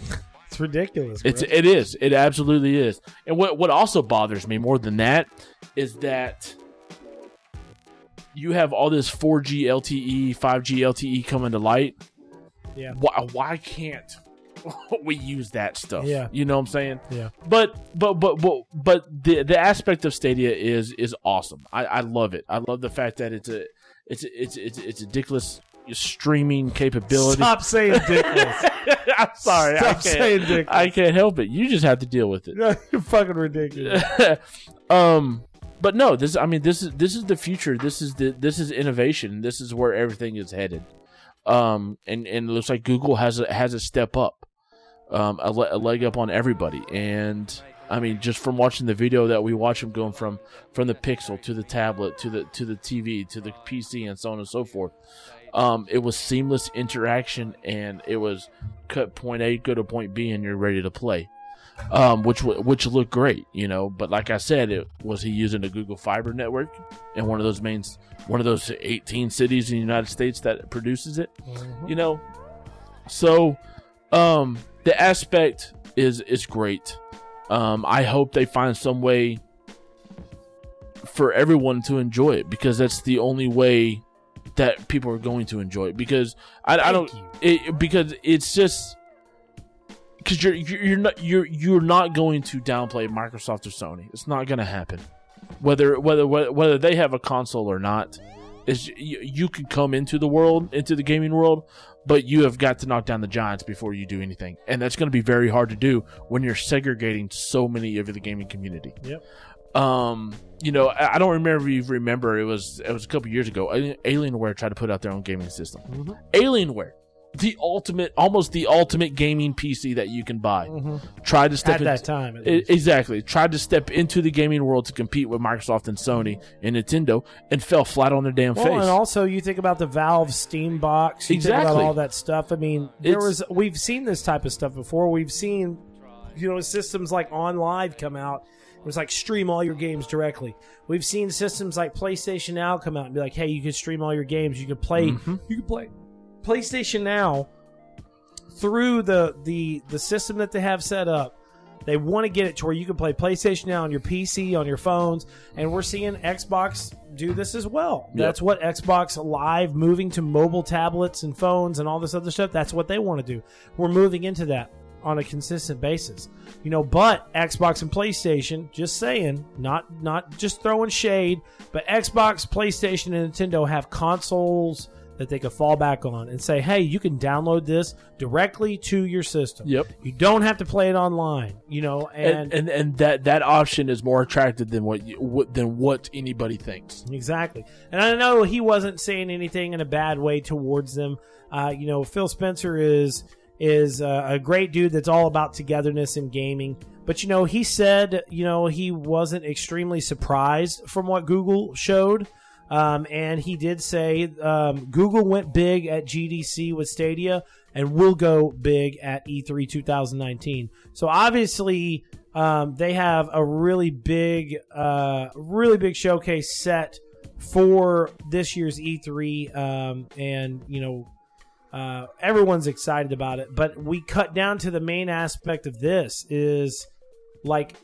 [SPEAKER 1] It's ridiculous. Bro.
[SPEAKER 3] It's it is. It absolutely is. And what what also bothers me more than that is that you have all this 4G LTE, 5G LTE coming to light.
[SPEAKER 1] Yeah.
[SPEAKER 3] Why why can't we use that stuff.
[SPEAKER 1] Yeah.
[SPEAKER 3] you know what I'm saying.
[SPEAKER 1] Yeah.
[SPEAKER 3] But but but but but the the aspect of Stadia is is awesome. I, I love it. I love the fact that it's a it's a, it's it's it's ridiculous streaming capability.
[SPEAKER 1] Stop saying ridiculous.
[SPEAKER 3] I'm sorry. I
[SPEAKER 1] Stop
[SPEAKER 3] can't,
[SPEAKER 1] saying ridiculous.
[SPEAKER 3] I can't help it. You just have to deal with it.
[SPEAKER 1] You're fucking ridiculous.
[SPEAKER 3] um but no this i mean this is this is the future this is the this is innovation this is where everything is headed um and and it looks like google has a has a step up um a, le- a leg up on everybody. And i mean just from watching the video that we watch them going from from the pixel to the tablet to the to the tv to the pc and so on and so forth um it was seamless interaction and it was cut point a go to point b and you're ready to play um, which which looked great, you know. But like I said, it was he using a Google Fiber network in one of those main, one of those 18 cities in the United States that produces it, you know. So, um, the aspect is is great. Um, I hope they find some way for everyone to enjoy it because that's the only way that people are going to enjoy it. Because I, I don't, it, because it's just because you're you're not you're you're not going to downplay Microsoft or Sony. It's not going to happen. Whether whether whether they have a console or not, is you, you can come into the world into the gaming world, but you have got to knock down the giants before you do anything, and that's going to be very hard to do when you're segregating so many of the gaming community.
[SPEAKER 1] Yep.
[SPEAKER 3] Um, you know, I I don't remember if you remember it was it was a couple years ago. Alienware tried to put out their own gaming system.
[SPEAKER 1] Mhm.
[SPEAKER 3] Alienware, the ultimate, almost the ultimate gaming PC that you can buy, tried to step
[SPEAKER 1] At
[SPEAKER 3] in-
[SPEAKER 1] that time,
[SPEAKER 3] exactly tried to step into the gaming world to compete with Microsoft and Sony and Nintendo, and fell flat on their damn
[SPEAKER 1] Well,
[SPEAKER 3] face.
[SPEAKER 1] and also you think about the Valve Steam box, you think about
[SPEAKER 3] Exactly.
[SPEAKER 1] all that stuff. I mean, there
[SPEAKER 3] It's-
[SPEAKER 1] was we've seen this type of stuff before. We've seen, you know, systems like OnLive come out. It was like stream all your games directly. We've seen systems like PlayStation Now come out and be like, "Hey, you can stream all your games. You can play.
[SPEAKER 3] Mm-hmm.
[SPEAKER 1] You can play PlayStation Now through the the the system that they have set up." They want to get it to where you can play PlayStation Now on your PC, on your phones, and we're seeing Xbox do this as well.
[SPEAKER 3] Yep.
[SPEAKER 1] That's what Xbox Live moving to mobile tablets and phones and all this other stuff. That's what they want to do. We're moving into that on a consistent basis. You know, but Xbox and PlayStation, just saying, not not just throwing shade, but Xbox, PlayStation, and Nintendo have consoles that they could fall back on and say, "Hey, you can download this directly to your system.
[SPEAKER 3] Yep.
[SPEAKER 1] You don't have to play it online." You know,
[SPEAKER 3] and, and and that that option is more attractive than what, you, what than what anybody thinks.
[SPEAKER 1] Exactly. And I know he wasn't saying anything in a bad way towards them. Uh, you know, Phil Spencer is is uh, a great dude that's all about togetherness and gaming. But you know, he said, you know, he wasn't extremely surprised from what Google showed. Um, and he did say um, Google went big at GDC with Stadia and will go big at E E3 2019. So obviously, um, they have a really big, uh, really big showcase set for this year's E3. Um, and you know, uh, everyone's excited about it. But we cut down to the main aspect of this is like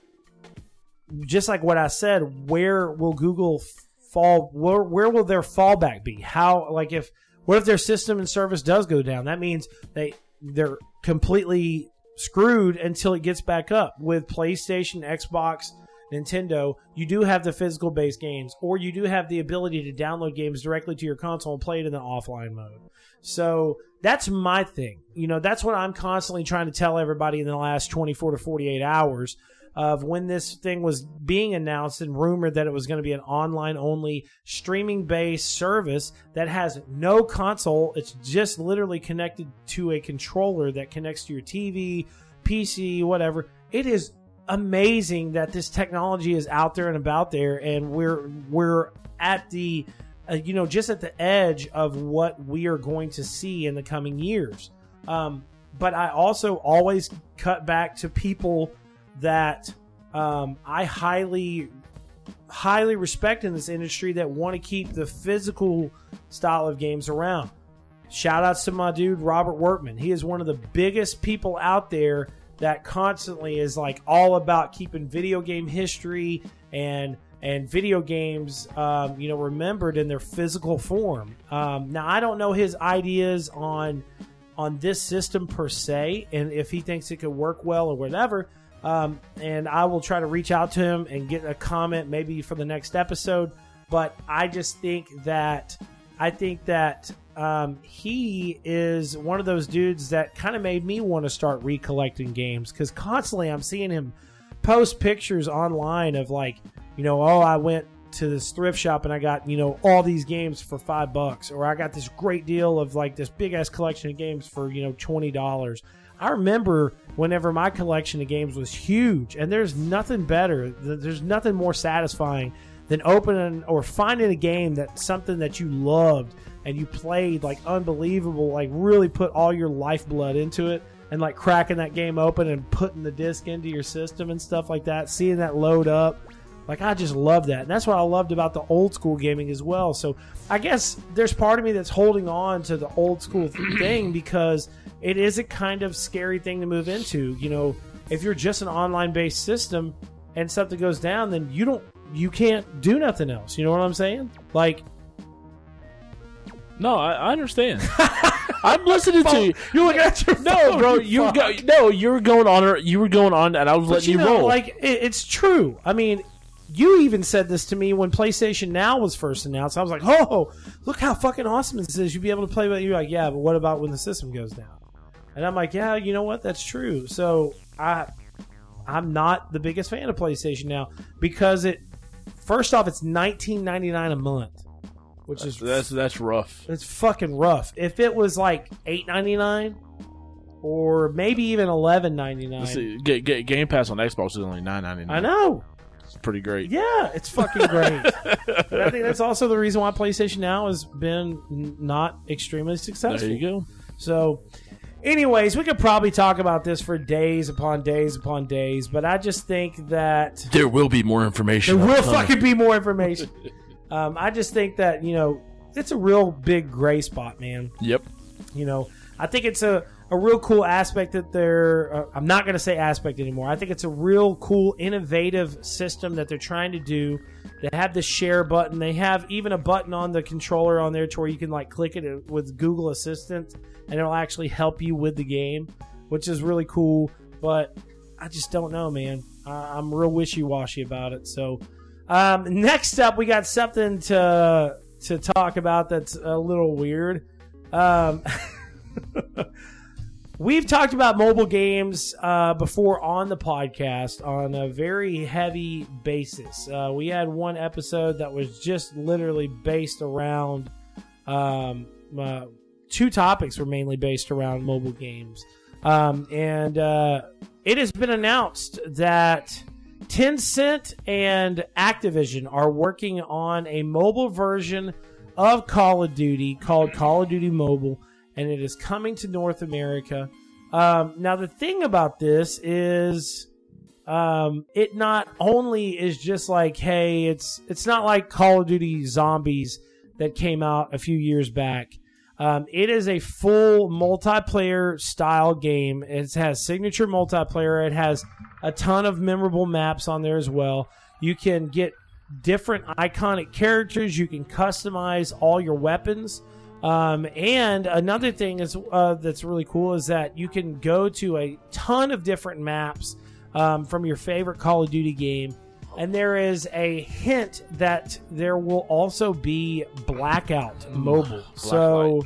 [SPEAKER 1] just like what I said, where will Google f- fall? Where, where will their fallback be? How like if what if their system and service does go down? That means they they're completely screwed until it gets back up. With PlayStation, Xbox, Nintendo, you do have the physical based games, or you do have the ability to download games directly to your console and play it in the offline mode. So that's my thing. You know, that's what I'm constantly trying to tell everybody in the last 24 to 48 hours of when this thing was being announced and rumored that it was going to be an online only streaming based service that has no console. It's just literally connected to a controller that connects to your TV, PC, whatever. It is amazing that this technology is out there and about there and we're we're at the uh, you know just at the edge of what we are going to see in the coming years um, but i also always cut back to people that um, i highly highly respect in this industry that want to keep the physical style of games around shout outs to my dude robert workman he is one of the biggest people out there that constantly is like all about keeping video game history and and video games um, you know remembered in their physical form um, now i don't know his ideas on on this system per se, and if he thinks it could work well or whatever. Um, and I will try to reach out to him and get a comment maybe for the next episode. But I just think that I think that um, he is one of those dudes that kind of made me want to start recollecting games because constantly I'm seeing him post pictures online of like, you know, oh, I went to this thrift shop and I got, you know, all these games for five bucks, or I got this great deal of like this big ass collection of games for, you know, $20. I remember whenever my collection of games was huge, and there's nothing better, there's nothing more satisfying than opening or finding a game that something that you loved and you played like unbelievable, like really put all your lifeblood into it and like cracking that game open and putting the disc into your system and stuff like that, seeing that load up. Like I just love that. And that's what I loved about the old school gaming as well. So I guess there's part of me that's holding on to the old school thing because it is a kind of scary thing to move into. You know, if you're just an online based system and something goes down, then you don't you can't do nothing else. You know what I'm saying? Like
[SPEAKER 3] No, I, I understand. I'm listening to you.
[SPEAKER 1] You're looking at your
[SPEAKER 3] No,
[SPEAKER 1] phone,
[SPEAKER 3] bro,
[SPEAKER 1] you
[SPEAKER 3] you were go, no, you were going on. Or you were going on, and I was
[SPEAKER 1] But
[SPEAKER 3] letting
[SPEAKER 1] you
[SPEAKER 3] you,
[SPEAKER 1] know,
[SPEAKER 3] roll.
[SPEAKER 1] like it, it's true. I mean, you even said this to me when PlayStation Now was first announced. I was like, "Oh, look how fucking awesome this is! You'll be able to play." But you're like, "Yeah, but what about when the system goes down?" And I'm like, "Yeah, you know what? That's true." So I, I'm not the biggest fan of PlayStation Now because it. First off, it's 19.99 a month, which is
[SPEAKER 3] that's that's rough.
[SPEAKER 1] it's fucking rough. If it was like 8.99 or maybe even 11.99,
[SPEAKER 3] Let's see, Ga- Ga- Game Pass on Xbox is only nine ninety nine.
[SPEAKER 1] I know.
[SPEAKER 3] It's pretty great.
[SPEAKER 1] Yeah, it's fucking great. but I think that's also the reason why PlayStation Now has been n- not extremely successful.
[SPEAKER 3] There you go.
[SPEAKER 1] So, anyways, we could probably talk about this for days upon days upon days, but I just think that
[SPEAKER 3] There will be more information.
[SPEAKER 1] there will
[SPEAKER 3] upcoming.
[SPEAKER 1] fucking be more information. um, I just think that you know it's a real big gray spot, man.
[SPEAKER 3] Yep.
[SPEAKER 1] You know, I think it's a, a real cool aspect that they're. Uh, I'm not going to say aspect anymore. I think it's a real cool, innovative system that they're trying to do. They have the share button. They have even a button on the controller on there to where you can like click it with Google Assistant, and it'll actually help you with the game, which is really cool. But I just don't know, man. I, I'm real wishy washy about it. So um, next up, we got something to to talk about that's a little weird. Um, we've talked about mobile games uh, before on the podcast on a very heavy basis. Uh, we had one episode that was just literally based around um, uh, two topics were mainly based around mobile games, um, and uh, it has been announced that. Tencent and Activision are working on a mobile version of Call of Duty called Call of Duty Mobile, and it is coming to North America. Um, now, the thing about this is, um, it not only is just like, hey, it's it's not like Call of Duty Zombies that came out a few years back. Um, it is a full multiplayer style game. It has signature multiplayer. It has a ton of memorable maps on there as well. You can get different iconic characters. You can customize all your weapons. Um, and another thing is uh, that's really cool is that you can go to a ton of different maps um, from your favorite Call of Duty game. And there is a hint that there will also be Blackout mobile. so,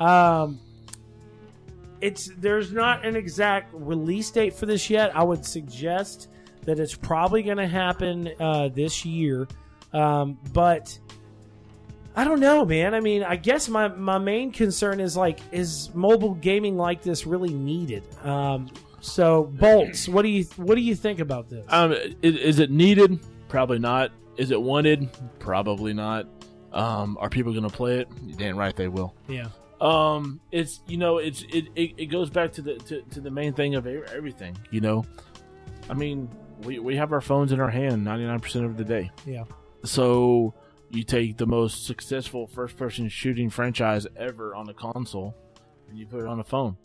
[SPEAKER 1] um, it's there's not an exact release date for this yet. I would suggest that it's probably going to happen uh, this year, um, but I don't know, man. I mean, I guess my my main concern is like, is mobile gaming like this really needed? Um, so, bolts. What do you what do you think about this?
[SPEAKER 3] Um, i- is, it needed? Probably not. Is it wanted? Probably not. Um, are people going to play it? You're damn right they will.
[SPEAKER 1] yeah,
[SPEAKER 3] Um, it's you know, it's it, it, it goes back to the to, to the main thing of everything. You know, I mean, we we have our phones in our hand ninety nine percent of the day.
[SPEAKER 1] yeah,
[SPEAKER 3] So you take the most successful first person shooting franchise ever on a console, and you put it on a phone,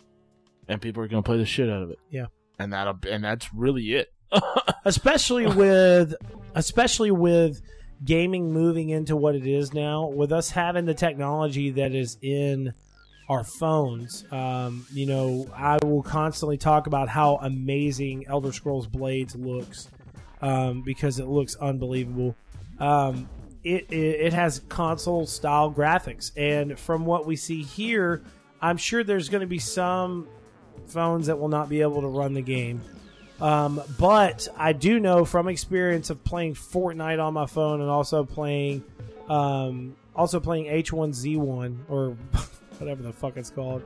[SPEAKER 3] and people are going to play the shit out of it.
[SPEAKER 1] Yeah.
[SPEAKER 3] and that and that's really it.
[SPEAKER 1] especially with especially with gaming moving into what it is now with us having the technology that is in our phones. Um, you know, I will constantly talk about how amazing Elder Scrolls Blades looks um, because it looks unbelievable. Um, it, it it has console style graphics, and from what we see here, I'm sure there's going to be some phones that will not be able to run the game. Um, but I do know from experience of playing Fortnite on my phone and also playing, um, also playing H1Z1 or whatever the fuck it's called.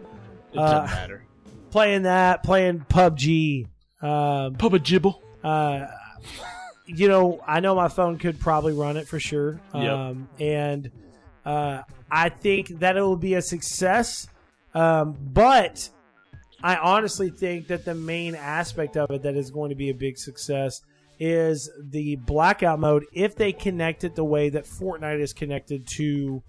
[SPEAKER 3] It
[SPEAKER 1] Uh,
[SPEAKER 3] doesn't matter.
[SPEAKER 1] Playing that, playing PUBG. Um,
[SPEAKER 3] Papa Jibble.
[SPEAKER 1] uh, you know, I know my phone could probably run it for sure.
[SPEAKER 3] Yep.
[SPEAKER 1] Um, and uh, I think that it will be a success. Um, but I honestly think that the main aspect of it that is going to be a big success is the blackout mode if they connect it the way that Fortnite is connected to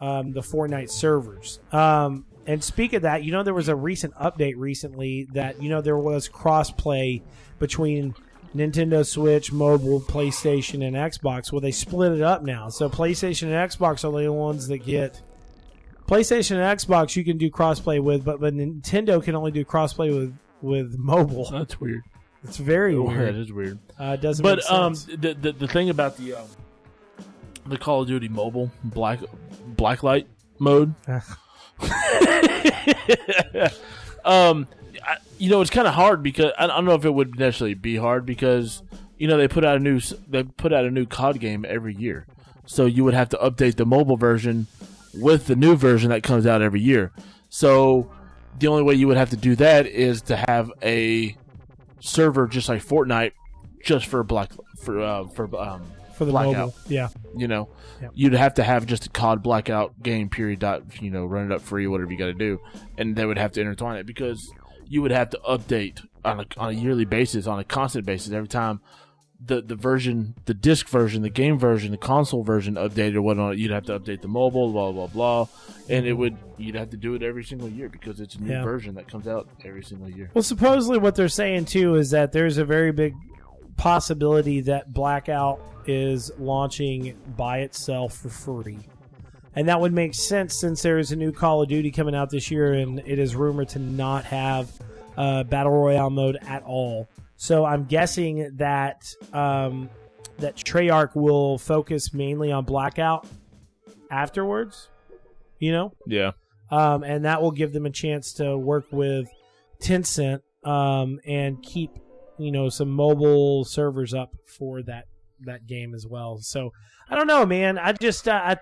[SPEAKER 1] um, the Fortnite servers. Um, and speak of that, you know, there was a recent update recently that, you know, there was crossplay between Nintendo Switch, mobile, PlayStation, and Xbox. Well, they split it up now. So PlayStation and Xbox are the only ones that get. PlayStation and Xbox you can do crossplay with, but, but Nintendo can only do crossplay with with mobile.
[SPEAKER 3] That's weird.
[SPEAKER 1] It's very
[SPEAKER 3] That
[SPEAKER 1] weird.
[SPEAKER 3] is weird.
[SPEAKER 1] Uh, it doesn't
[SPEAKER 3] But
[SPEAKER 1] make
[SPEAKER 3] um, the, the the thing about the um, the Call of Duty mobile black blacklight mode, um, you know, it's kind of hard because I don't know if it would necessarily be hard because you know they put out a new they put out a new COD game every year, so you would have to update the mobile version with the new version that comes out every year. So the only way you would have to do that is to have a server just like Fortnite, just for black for uh, for um,
[SPEAKER 1] for the
[SPEAKER 3] blackout.
[SPEAKER 1] mobile. Yeah.
[SPEAKER 3] you know,
[SPEAKER 1] Yep.
[SPEAKER 3] you'd have to have just a COD blackout game period. Dot you know, run it up free, whatever you got to do, and they would have to intertwine it because you would have to update on a on a yearly basis, on a constant basis, every time the the version, the disc version, the game version, the console version updated or whatnot. You'd have to update the mobile, blah blah blah, and it would you'd have to do it every single year because it's a new
[SPEAKER 1] Yeah.
[SPEAKER 3] version that comes out every single year.
[SPEAKER 1] Well, supposedly what they're saying too is that there's a very big possibility that Blackout is launching by itself for free. And that would make sense since there is a new Call of Duty coming out this year and it is rumored to not have uh, Battle Royale mode at all. So I'm guessing that um, that Treyarch will focus mainly on Blackout afterwards. You know?
[SPEAKER 3] Yeah,
[SPEAKER 1] um, and that will give them a chance to work with Tencent um, and keep you know some mobile servers up for that that game as well. So I don't know, man. I just uh, I,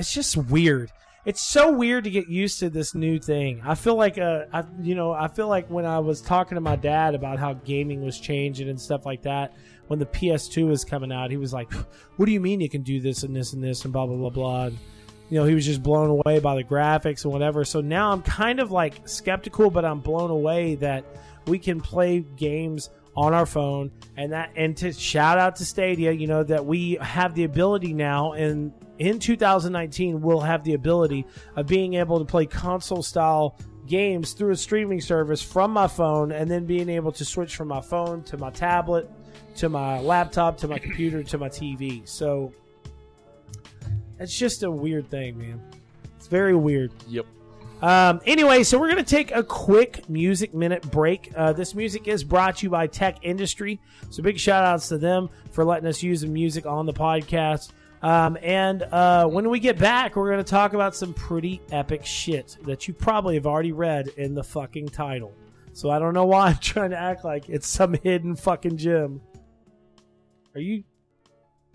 [SPEAKER 1] it's just weird. It's so weird to get used to this new thing. I feel like uh, I you know I feel like when I was talking to my dad about how gaming was changing and stuff like that. When the PS2 was coming out, he was like, "What do you mean you can do this and this and this and blah blah blah blah." And, you know, he was just blown away by the graphics and whatever. So now I'm kind of like skeptical, but I'm blown away that we can play games on our phone and that and to shout out to Stadia, you know, that we have the ability now and in 2019 we'll have the ability of being able to play console style games through a streaming service from my phone and then being able to switch from my phone to my tablet to my laptop to my computer to my TV. So it's just a weird thing, man. It's very weird.
[SPEAKER 3] yep.
[SPEAKER 1] Um, anyway, so we're going to take a quick music minute break. Uh, this music is brought to you by Tech Industry. So big shout outs to them for letting us use the music on the podcast. Um, and uh, when we get back, we're going to talk about some pretty epic shit that you probably have already read in the fucking title. So I don't know why I'm trying to act like it's some hidden fucking gem. Are you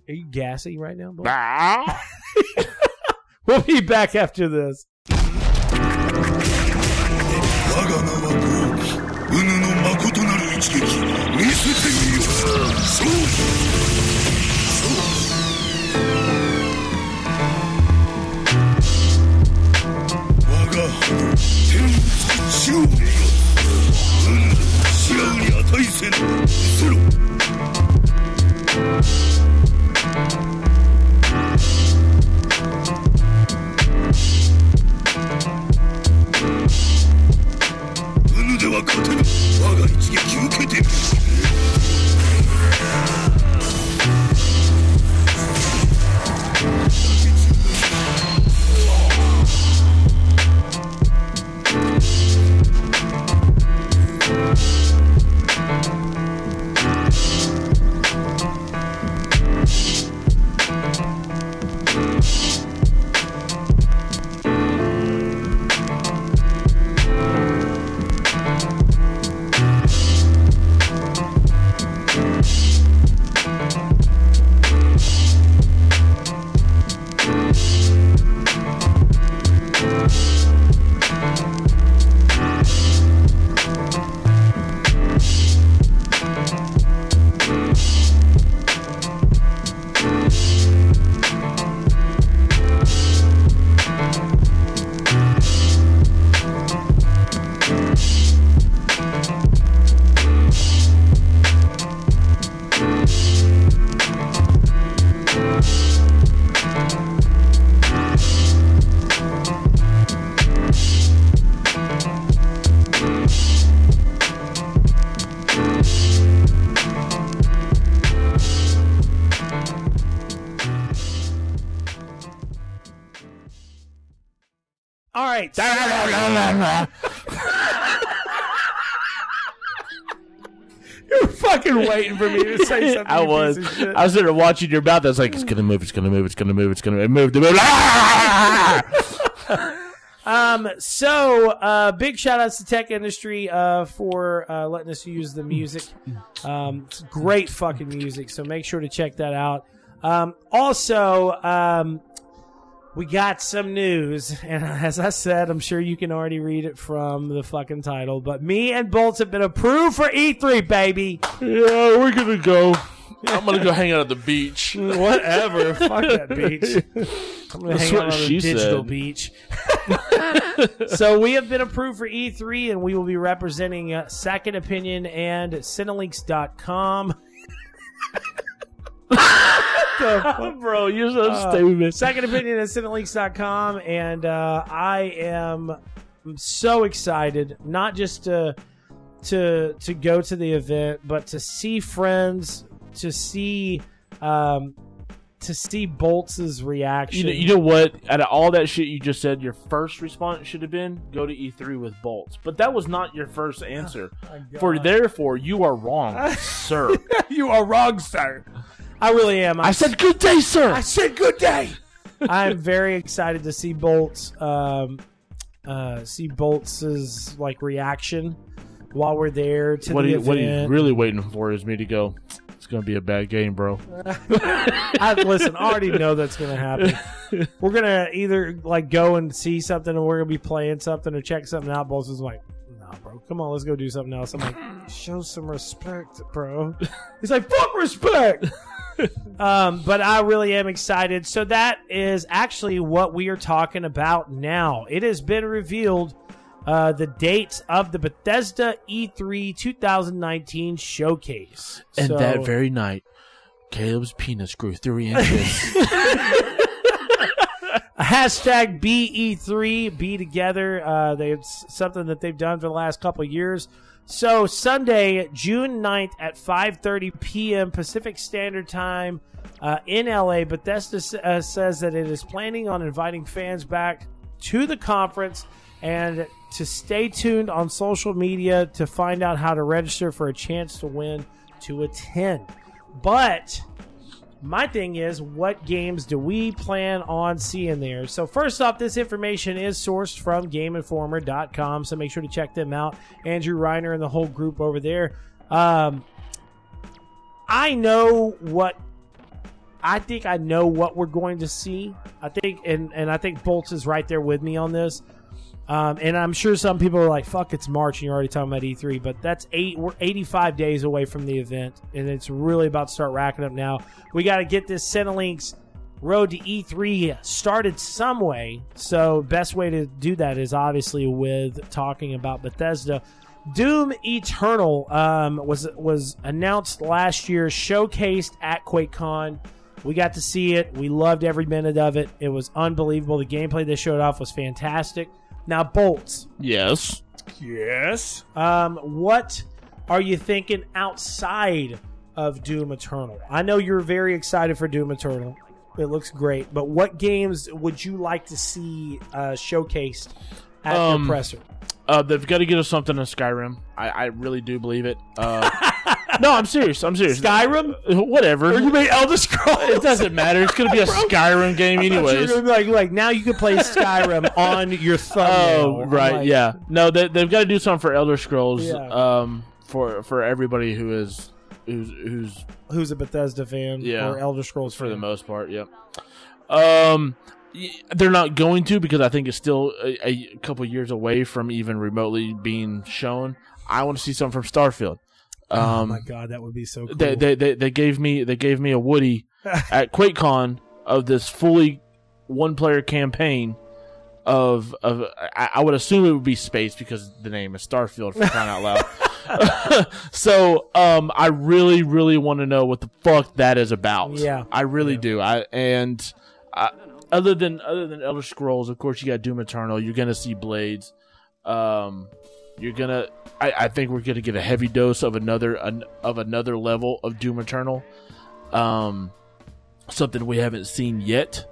[SPEAKER 1] are you gassy right now? Boy? We'll be back after this.
[SPEAKER 4] 死を願ううぬ視野に値せぬ。せろうぬでは勝てぬ我が一撃受けてみる
[SPEAKER 1] right. You're fucking waiting for me to say something.
[SPEAKER 3] I
[SPEAKER 1] you
[SPEAKER 3] was.
[SPEAKER 1] piece of shit.
[SPEAKER 3] I was sitting there watching your mouth. I was like, it's gonna move. It's gonna move. It's gonna move. It's gonna move. It moved. It moved.
[SPEAKER 1] Um, so uh, big shout outs to Tech Industry uh, for uh, letting us use the music. Um, it's great fucking music, so make sure to check that out. Um, also, um, we got some news, and as I said, I'm sure you can already read it from the fucking title. But me and Bolts have been approved for E3, baby.
[SPEAKER 3] yeah, we're gonna go. I'm gonna go hang out at the beach.
[SPEAKER 1] Whatever, fuck that beach. I'm gonna
[SPEAKER 3] That's
[SPEAKER 1] hang out on a
[SPEAKER 3] she
[SPEAKER 1] digital
[SPEAKER 3] said.
[SPEAKER 1] beach. so we have been approved for E3, and we will be representing uh, Second Opinion and Cinelinks.com.
[SPEAKER 3] Bro, you're so stupid.
[SPEAKER 1] Second Opinion and Cinelinks.com, and uh, I am so excited, not just to to to go to the event, but to see friends, to see um, to see Bolts'
[SPEAKER 3] You
[SPEAKER 1] reaction.
[SPEAKER 3] know, you know what? Out of all that shit you just said, your first response should have been go to E3 with bolts. But that was not your first answer. For therefore, you are wrong, sir.
[SPEAKER 1] you are wrong, sir. I really am.
[SPEAKER 3] I said good day, sir.
[SPEAKER 1] I said good day. I'm very excited to see Bolts. Um, uh, see Bolts's like reaction while we're there to
[SPEAKER 3] what,
[SPEAKER 1] the
[SPEAKER 3] he,
[SPEAKER 1] event.
[SPEAKER 3] what he's really waiting for is me to go. It's gonna be a bad game, bro.
[SPEAKER 1] I, listen, I already know that's going to happen. We're going to either like go and see something, or we're going to be playing something or check something out. Bolts is like, "Nah, bro, come on, let's go do something else." I'm like, "Show some respect, bro." He's like, "Fuck respect." Um, but I really am excited. So that is actually what we are talking about now. It has been revealed. Uh, the dates of the Bethesda E3 2019 showcase.
[SPEAKER 3] And
[SPEAKER 1] So-
[SPEAKER 3] that very night, Caleb's penis grew three inches.
[SPEAKER 1] hashtag BE3 be together. Uh, they, it's something that they've done for the last couple of years. So Sunday, June 9th at 5:30 p.m. Pacific Standard Time uh, in LA, Bethesda uh, says that it is planning on inviting fans back to the conference and to stay tuned on social media to find out how to register for a chance to win to attend. But my thing is, what games do we plan on seeing there? So, first off, this information is sourced from GameInformer.com, so make sure to check them out. Andrew Reiner and the whole group over there. Um, I know what. I think I know what we're going to see. I think, and, and I think Bolts is right there with me on this. Um, and I'm sure some people are like, "Fuck, it's March," and you're already talking about E3. But that's eight. We're 85 days away from the event, and it's really about to start racking up now. We got to get this Cinelinks road to E3 started some way. So, best way to do that is obviously with talking about Bethesda. Doom Eternal um, was was announced last year, showcased at QuakeCon. We got to see it. We loved every minute of it. It was unbelievable. The gameplay they showed off was fantastic. Now, Bolts,
[SPEAKER 3] yes.
[SPEAKER 1] Yes. Um, what are you thinking outside of Doom Eternal? I know you're very excited for Doom Eternal. It looks great, but what games would you like to see uh, showcased at
[SPEAKER 3] Um,
[SPEAKER 1] the presser?
[SPEAKER 3] Uh, they've got to get us something in Skyrim. I, I really do believe it. Uh, no, I'm serious. I'm serious.
[SPEAKER 1] Skyrim?
[SPEAKER 3] Uh, Whatever.
[SPEAKER 1] Or you mean Elder Scrolls?
[SPEAKER 3] it doesn't matter. It's gonna be a Skyrim game
[SPEAKER 1] I thought you were
[SPEAKER 3] anyways.
[SPEAKER 1] gonna be like, like now you can play Skyrim on your thumbnail.
[SPEAKER 3] Oh,
[SPEAKER 1] I'm
[SPEAKER 3] right,
[SPEAKER 1] like,
[SPEAKER 3] yeah. No, they, they've got to do something for Elder Scrolls.
[SPEAKER 1] Yeah.
[SPEAKER 3] Um, for for everybody who is who's who's
[SPEAKER 1] Who's a Bethesda fan
[SPEAKER 3] Yeah.
[SPEAKER 1] or Elder Scrolls
[SPEAKER 3] for the
[SPEAKER 1] fan?
[SPEAKER 3] most part. Yep. Um, y- they're not going to because I think it's still a, a couple years away from even remotely being shown. I want to see something from Starfield. Um,
[SPEAKER 1] oh my god, that would be so cool.
[SPEAKER 3] they, they they they gave me they gave me a Woody at QuakeCon of this fully one player campaign of of I, I would assume it would be space because the name is Starfield for crying out loud. so um I really really want to know what the fuck that is about.
[SPEAKER 1] Yeah.
[SPEAKER 3] I really
[SPEAKER 1] Yeah.
[SPEAKER 3] do. I and I, other than other than Elder Scrolls, of course you got Doom Eternal. You're gonna see Blades. Um, you're gonna. I, I think we're gonna get a heavy dose of another an, of another level of Doom Eternal. Um, something we haven't seen yet.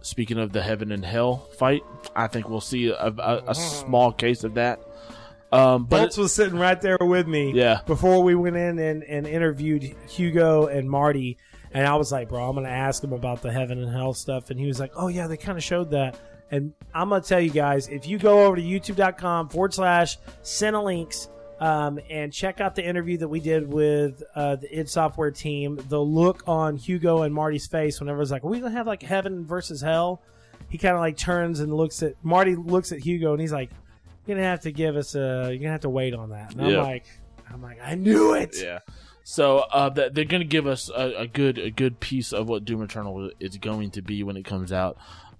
[SPEAKER 3] speaking of the heaven and hell fight, I think we'll see a, a, a small case of that. Um, but
[SPEAKER 1] Bolts was sitting right there with me.
[SPEAKER 3] Yeah.
[SPEAKER 1] Before we went in and, and interviewed Hugo and Marty, and I was like, bro, I'm gonna ask him about the heaven and hell stuff, and he was like, oh yeah, they kind of showed that. And I'm gonna tell you guys, if you go over to YouTube.com forward slash Cinelinks. Um, and check out the interview that we did with uh, the id Software team. The look on Hugo and Marty's face whenever it's like, "Are we gonna have like heaven versus hell?" He kind of like turns and looks at Marty, looks at Hugo, and he's like, "You're gonna have to give us a. You're gonna have to wait on that." And I'm
[SPEAKER 3] Yeah.
[SPEAKER 1] like, "I'm like, I knew it."
[SPEAKER 3] Yeah. So uh, they're going to give us a, a good a good piece of what Doom Eternal is going to be when it comes out.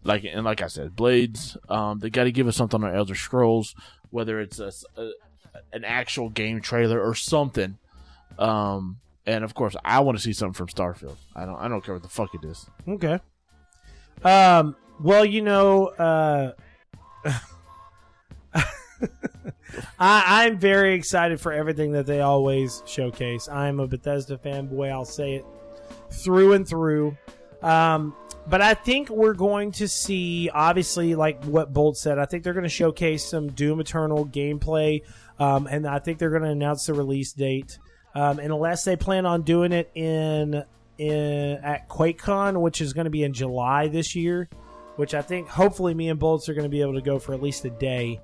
[SPEAKER 3] Like and like I said, Blades. Um, they got to give us something on Elder Scrolls, whether it's a, a- an actual game trailer or something. Um, and of course, I want to see something from Starfield. I don't I don't care what the fuck it is.
[SPEAKER 1] Okay. Um. Well, you know, uh, I, I'm very excited for everything that they always showcase. I'm a Bethesda fanboy. I'll say it through and through. Um, but I think we're going to see, obviously, like what Bolt said. I think they're going to showcase some Doom Eternal gameplay, um, and I think they're going to announce the release date. Um, and unless they plan on doing it in in at QuakeCon, which is going to be in July this year, which I think hopefully me and Bolts are going to be able to go for at least a day.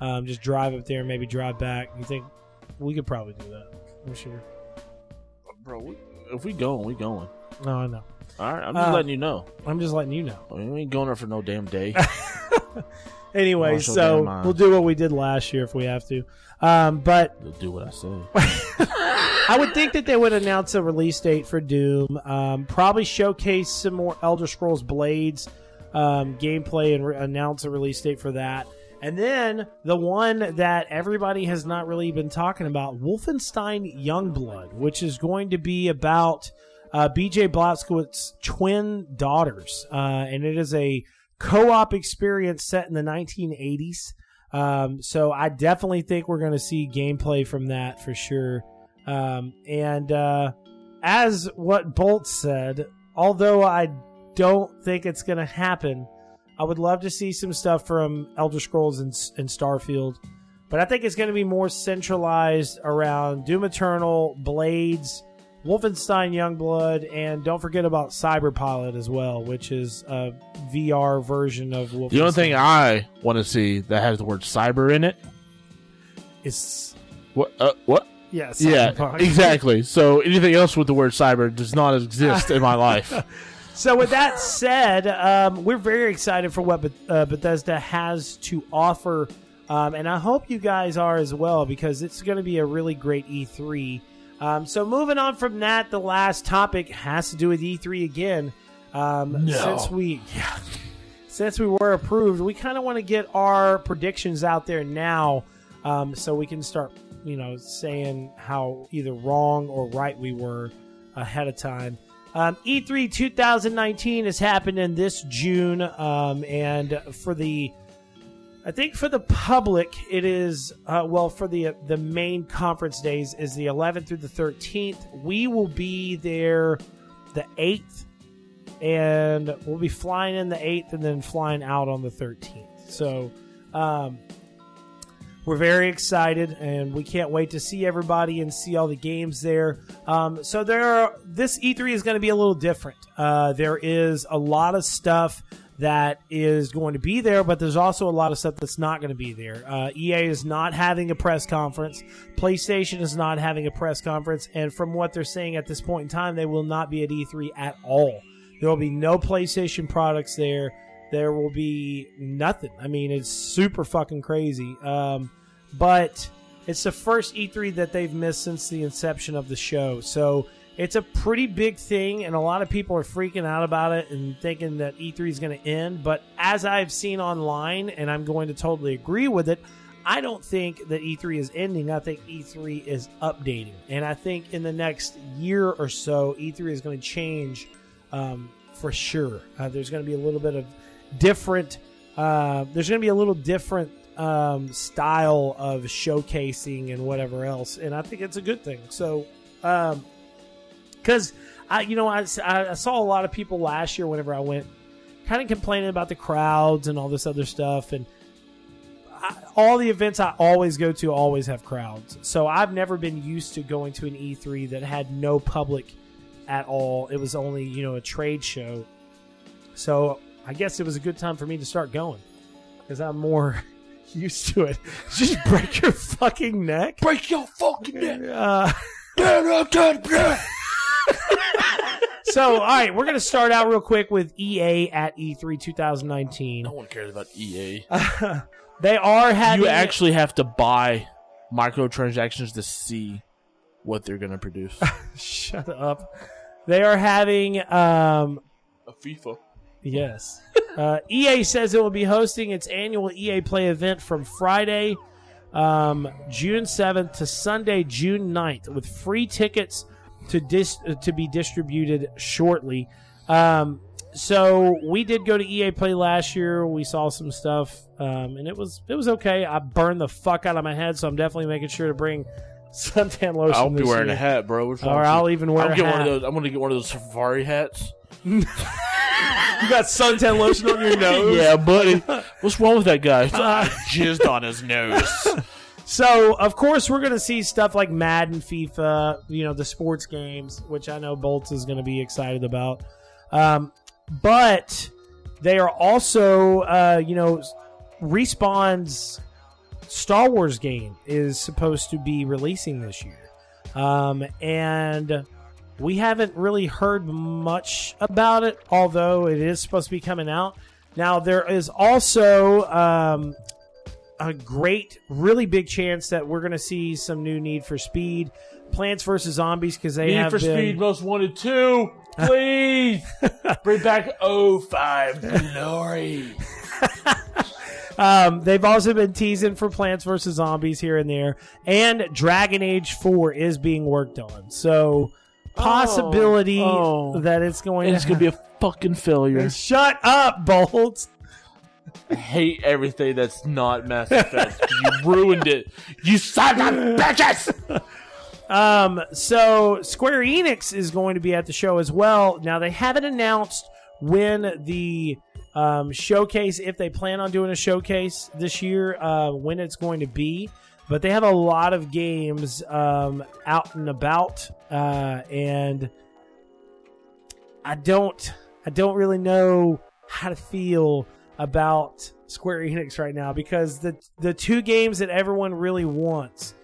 [SPEAKER 1] Um, just drive up there, and maybe drive back. You think we could probably do that? I'm sure.
[SPEAKER 3] Bro, we, if we going, we going.
[SPEAKER 1] No, I know.
[SPEAKER 3] All right, I'm just
[SPEAKER 1] Uh,
[SPEAKER 3] letting you know.
[SPEAKER 1] I'm just letting you know.
[SPEAKER 3] I mean, we ain't going there for no damn day.
[SPEAKER 1] Anyway,
[SPEAKER 3] Marshall
[SPEAKER 1] so we'll do what we did last year if we have to. Um, but
[SPEAKER 3] They'll do what I say.
[SPEAKER 1] I would think that they would announce a release date for Doom. Um, probably showcase some more Elder Scrolls Blades um, gameplay and re- announce a release date for that. And then the one that everybody has not really been talking about, Wolfenstein Youngblood, which is going to be about uh, BJ Blazkowicz's twin daughters, uh, and it is a co-op experience set in the 1980s. Um, so I definitely think we're going to see gameplay from that for sure. Um, and uh, as what Bolt said, although I don't think it's going to happen, I would love to see some stuff from Elder Scrolls and, and Starfield. But I think it's going to be more centralized around Doom Eternal, Blades, Wolfenstein Youngblood, and don't forget about Cyberpilot as well, which is a VR version of Wolfenstein.
[SPEAKER 3] The only thing I want to see that has the word cyber in it.
[SPEAKER 1] is
[SPEAKER 3] What? Uh, what?
[SPEAKER 1] yeah,
[SPEAKER 3] Yeah, exactly. So anything else with the word cyber does not exist in my life.
[SPEAKER 1] So with that said, um, we're very excited for what Beth- uh, Bethesda has to offer, um, and I hope you guys are as well because it's going to be a really great E3. Um, so moving on from that, the last topic has to do with E3 again. Um, Since we, yeah, since we were approved, we kind of want to get our predictions out there now, um, so we can start, you know, saying how either wrong or right we were ahead of time. Um, E3 2019 is happening this June, um, and for the, I think for the public, it is uh, well for the the main conference days is the 11th through the 13th. We will be there the 8th, and we'll be flying in the 8th and then flying out on the 13th. So. Um, we're very excited, and we can't wait to see everybody and see all the games there. Um, so there, are, this E3 is going to be a little different. Uh, there is a lot of stuff that is going to be there, but there's also a lot of stuff that's not going to be there. Uh, EA is not having a press conference. PlayStation is not having a press conference, and from what they're saying at this point in time, they will not be at E3 at all. There will be no PlayStation products there. There will be nothing. I mean, it's super fucking crazy. Um, but it's the first E3 that they've missed since the inception of the show. So it's a pretty big thing, and a lot of people are freaking out about it and thinking that E3 is going to end. But as I've seen online, and I'm going to totally agree with it, I don't think that E3 is ending. I think E3 is updating. And I think in the next year or so, E3 is going to change um, for sure. Uh, there's going to be a little bit of different. Uh, there's going to be a little different um, style of showcasing and whatever else, and I think it's a good thing. So, because I, you know, I, I saw a lot of people last year whenever I went kind of complaining about the crowds and all this other stuff. And I, all the events I always go to always have crowds. So I've never been used to going to an E3 that had no public at all. It was only, you know, a trade show. So I guess it was a good time for me to start going because I'm more used to it. Just break your fucking neck.
[SPEAKER 3] Break your fucking neck.
[SPEAKER 1] Uh, so, all right, we're going to start out real quick with EA at E E3 2019.
[SPEAKER 3] No one cares about EA.
[SPEAKER 1] They are having
[SPEAKER 3] you actually have to buy microtransactions to see what they're going to produce.
[SPEAKER 1] shut up. They are having um
[SPEAKER 3] A FIFA.
[SPEAKER 1] yes. Uh, EA says it will be hosting its annual EA Play event from Friday, um, June 7th to Sunday, June 9th, with free tickets to dis- uh, to be distributed shortly. Um, so we did go to EA Play last year. We saw some stuff, um, and it was it was okay. I burned the fuck out of my head, so I'm definitely making sure to bring suntan lotion.
[SPEAKER 3] I'll be wearing
[SPEAKER 1] year.
[SPEAKER 3] a hat, bro.
[SPEAKER 1] Or I'll
[SPEAKER 3] you?
[SPEAKER 1] even wear
[SPEAKER 3] I'm
[SPEAKER 1] a
[SPEAKER 3] getting
[SPEAKER 1] hat.
[SPEAKER 3] one of those. I'm gonna get one of those safari hats.
[SPEAKER 1] You got suntan lotion on your nose.
[SPEAKER 3] yeah, buddy. What's wrong with that guy?
[SPEAKER 1] Uh,
[SPEAKER 3] Jizzed on his nose.
[SPEAKER 1] So, of course, we're going to see stuff like Madden, FIFA, you know, the sports games, which I know Bolts is going to be excited about. Um, but they are also, uh, you know, Respawn's Star Wars game is supposed to be releasing this year. Um, and we haven't really heard much about it, although it is supposed to be coming out. Now, there is also um, a great, really big chance that we're going to see some new Need for Speed, Plants vs Zombies, because they
[SPEAKER 3] Need
[SPEAKER 1] have
[SPEAKER 3] for
[SPEAKER 1] been,
[SPEAKER 3] Speed Most Wanted 2. Please. Bring back 05 Glory.
[SPEAKER 1] Um, they've also been teasing for Plants vs Zombies here and there, and Dragon Age Four is being worked on. So, possibility
[SPEAKER 3] oh.
[SPEAKER 1] that it's going.
[SPEAKER 3] And it's
[SPEAKER 1] to
[SPEAKER 3] going to be a fucking failure.
[SPEAKER 1] Shut up, Bolt.
[SPEAKER 3] Hate everything that's not Mass Effect. you ruined it. You son of bitches!
[SPEAKER 1] Um, so Square Enix is going to be at the show as well. Now they haven't announced when the um, showcase, if they plan on doing a showcase this year, uh, when it's going to be. But they have a lot of games um, out and about, uh, and I don't, I don't really know how to feel about Square Enix right now because the the two games that everyone really wants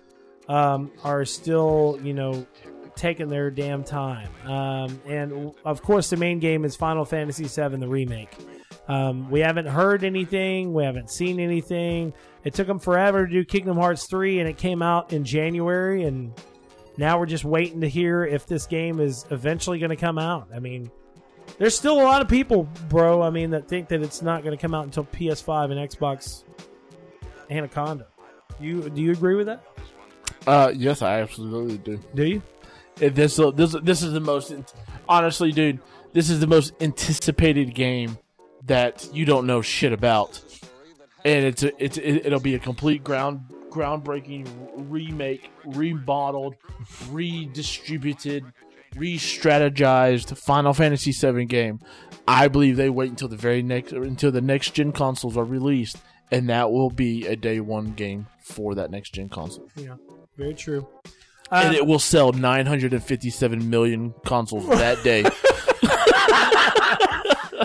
[SPEAKER 1] um, are still, you know, taking their damn time. Um, and of course, the main game is Final Fantasy VII, the remake. Um, we haven't heard anything. We haven't seen anything. It took them forever to do Kingdom Hearts 3, and it came out in January. And now we're just waiting to hear if this game is eventually going to come out. I mean, there's still a lot of people, bro. I mean, that think that it's not going to come out until PS5 and Xbox Anaconda. You do you agree with that?
[SPEAKER 3] Uh, yes, I absolutely do.
[SPEAKER 1] Do you?
[SPEAKER 3] If this, this, this is the most, honestly, dude, this is the most anticipated game that you don't know shit about, and it's a, it's it, it'll be a complete ground groundbreaking remake, remodeled, redistributed, re-strategized Final Fantasy VII game. I believe they wait until the very next until the next gen consoles are released, and that will be a day one game for that next gen console,
[SPEAKER 1] Yeah, very true.
[SPEAKER 3] and
[SPEAKER 1] Um,
[SPEAKER 3] it will sell 957 million consoles that day.